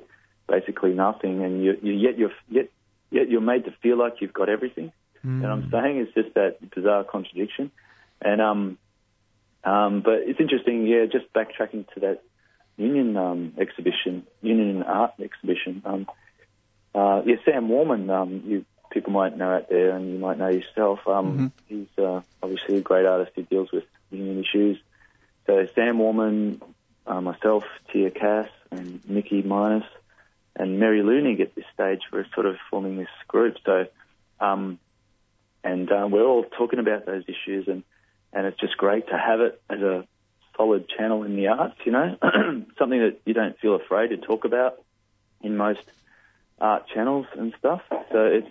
basically nothing, and you, you yet you're yet yet you're made to feel like you've got everything. Mm. And I'm saying it's just that bizarre contradiction. And um, um, but it's interesting, yeah. Just backtracking to that Union um, exhibition, Union art exhibition. Um, uh, yeah, Sam Wallman, um, you people might know out there, and you might know yourself. Um, He's uh, obviously a great artist who deals with union issues. So Sam Wallman, uh, myself, Tia Cass, and Nikki Minus, and Mary Leunig at this stage were sort of forming this group. So, um, and uh, we're all talking about those issues, and and it's just great to have it as a solid channel in the arts. You know, something that you don't feel afraid to talk about in most art channels and stuff. So it's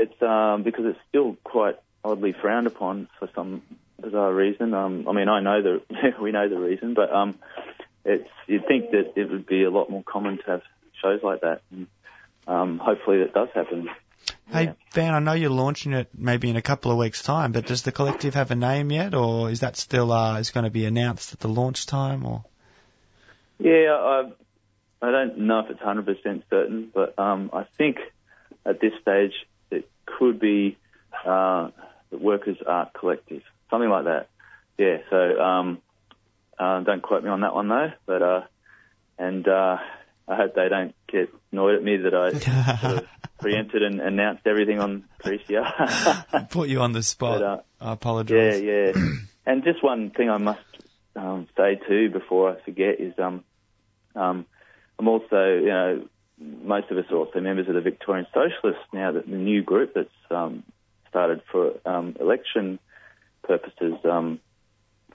it's um, because it's still quite oddly frowned upon for some bizarre reason. Um, I mean, I know the we know the reason, but um, it's you'd think that it would be a lot more common to have shows like that. And, um, hopefully, that does happen. Hey Van, I know you're launching it maybe in a couple of weeks' time, but does the collective have a name yet, or is that still uh, is going to be announced at the launch time? Or Yeah, I, I don't know if it's 100% certain, but um, I think at this stage could be uh, the Workers Art Collective, something like that. Yeah, so um, uh, don't quote me on that one though, but uh, and uh, I hope they don't get annoyed at me that I sort of preempted and announced everything on 3CR. put you on the spot? But, uh, I apologise. Yeah, yeah. and just one thing I must um, say too before I forget is um, um, I'm also, you know, most of us are also members of the Victorian Socialists now that the new group that's um, started for um, election purposes um,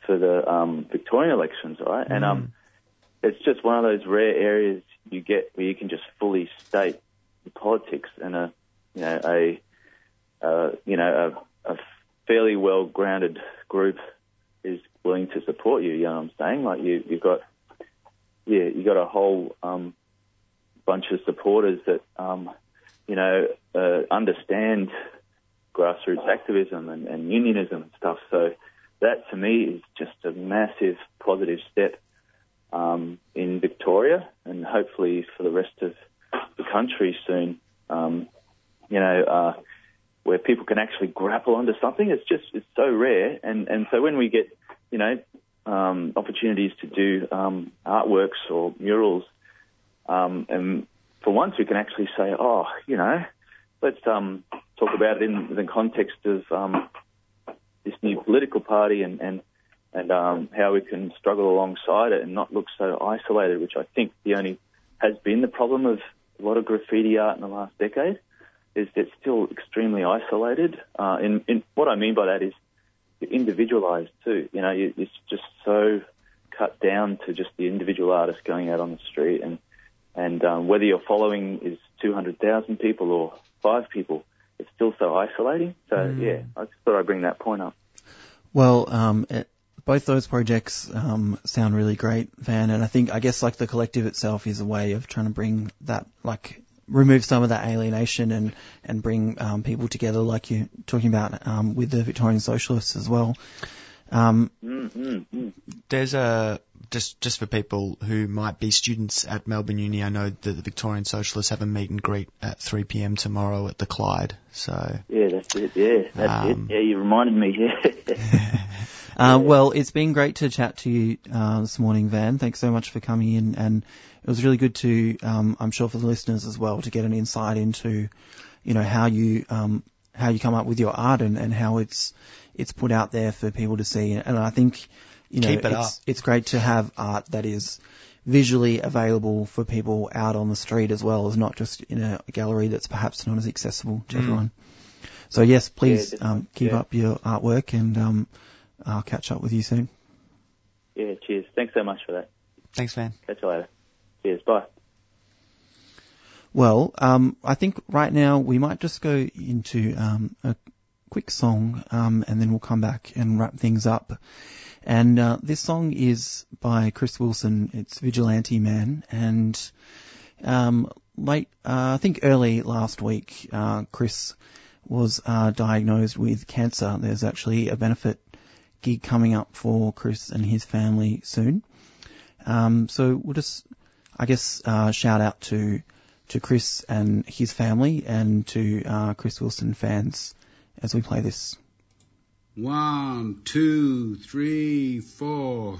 for the um, Victorian elections, right? And um, it's just one of those rare areas you get where you can just fully state the politics and a, you know, a, uh, you know, a, a fairly well grounded group is willing to support you. You know what I'm saying? Like you, you've got, yeah, you got a whole um, bunch of supporters that, um, you know, uh, understand grassroots activism and, and unionism and stuff. So that to me is just a massive positive step um, in Victoria and hopefully for the rest of the country soon. Um, you know, uh, where people can actually grapple onto something. It's just it's so rare, and and so when we get you know um, opportunities to do um, artworks or murals, um, and for once we can actually say, oh, you know, let's um, talk about it in the context of um, this new political party and and and um, how we can struggle alongside it and not look so isolated, which I think the only has been the problem of a lot of graffiti art in the last decade is it's still extremely isolated. Uh, in, in what I mean by that is individualized too. You know, it's just so cut down to just the individual artist going out on the street, and and um, whether your following is 200,000 people or five people, it's still so isolating. So Mm. yeah, I just thought I'd bring that point up. Well, um, it, both those projects um, sound really great, Van, and I think I guess like the collective itself is a way of trying to bring that like remove some of that alienation and and bring um, people together, like you're talking about um, with the Victorian Socialists as well. Um, Mm, mm, mm. There's a just just for people who might be students at Melbourne Uni. I know that the Victorian Socialists have a meet and greet at 3 p.m. tomorrow at the Clyde. So Yeah, that's it. Yeah, that's Um, it. Yeah, you reminded me. Yeah. Uh, well, it's been great to chat to you uh, this morning, Van. Thanks so much for coming in, and it was really good to, um, I'm sure for the listeners as well, to get an insight into, you know, how you um, how you come up with your art and, and how it's it's put out there for people to see. And I think, you know, Keep it it's up. it's great to have art that is visually available for people out on the street as well as not just in a gallery that's perhaps not as accessible to Mm. everyone. So yes, please definitely. um, keep Yeah. up your artwork and um, I'll catch up with you soon. yeah, cheers. Thanks so much for that. thanks, Van. Catch you later. Cheers. Bye. Well, um, I think right now we might just go into um, a quick song, um, and then we'll come back and wrap things up. And uh, this song is by Chris Wilson. It's Vigilante Man, and um, late, uh, I think early last week, uh, Chris was uh, diagnosed with cancer. There's actually a benefit gig coming up for Chris and his family soon. Um, so we'll just, I guess, uh, shout out to to Chris and his family and to uh, Chris Wilson fans as we play this. One, two, three, four.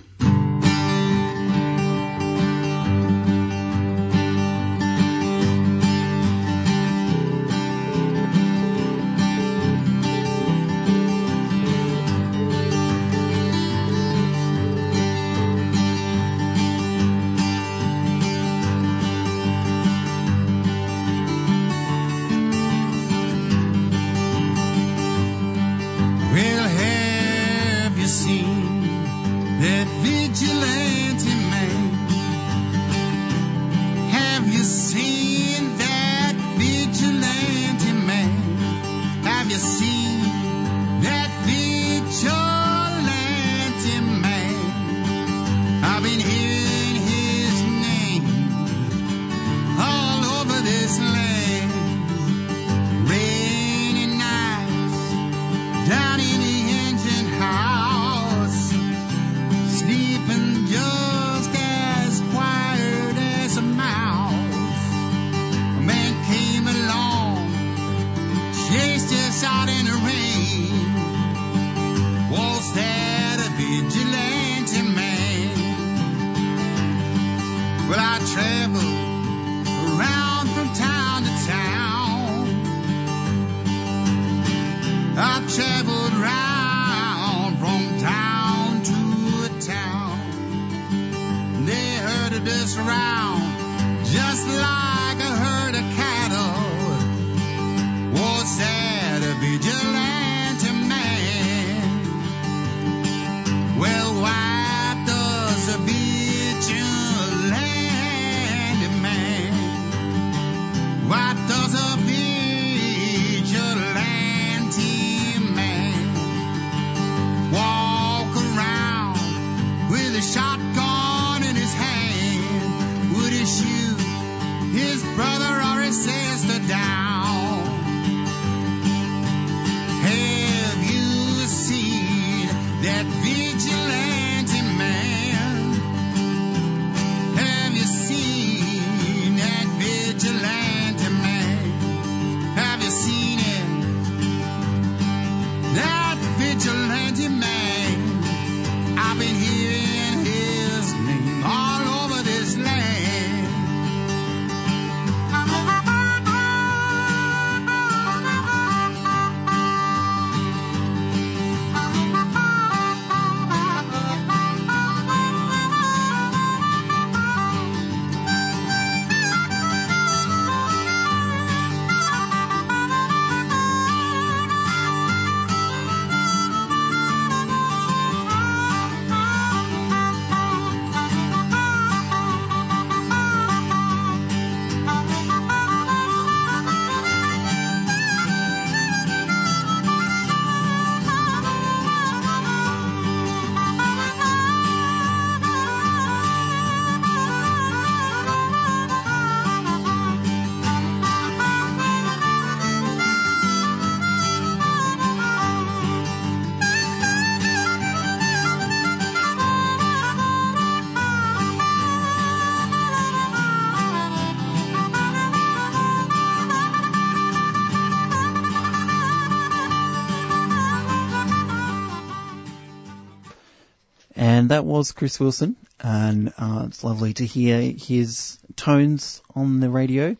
And that was Chris Wilson, and uh, it's lovely to hear his tones on the radio.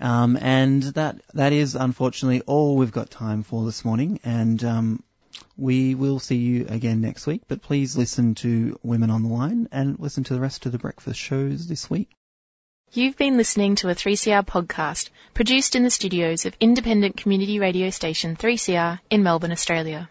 Um, and that that is unfortunately all we've got time for this morning. And um, we will see you again next week. But please listen to Women on the Line and listen to the rest of the breakfast shows this week. You've been listening to a 3CR podcast produced in the studios of independent community radio station 3CR in Melbourne, Australia.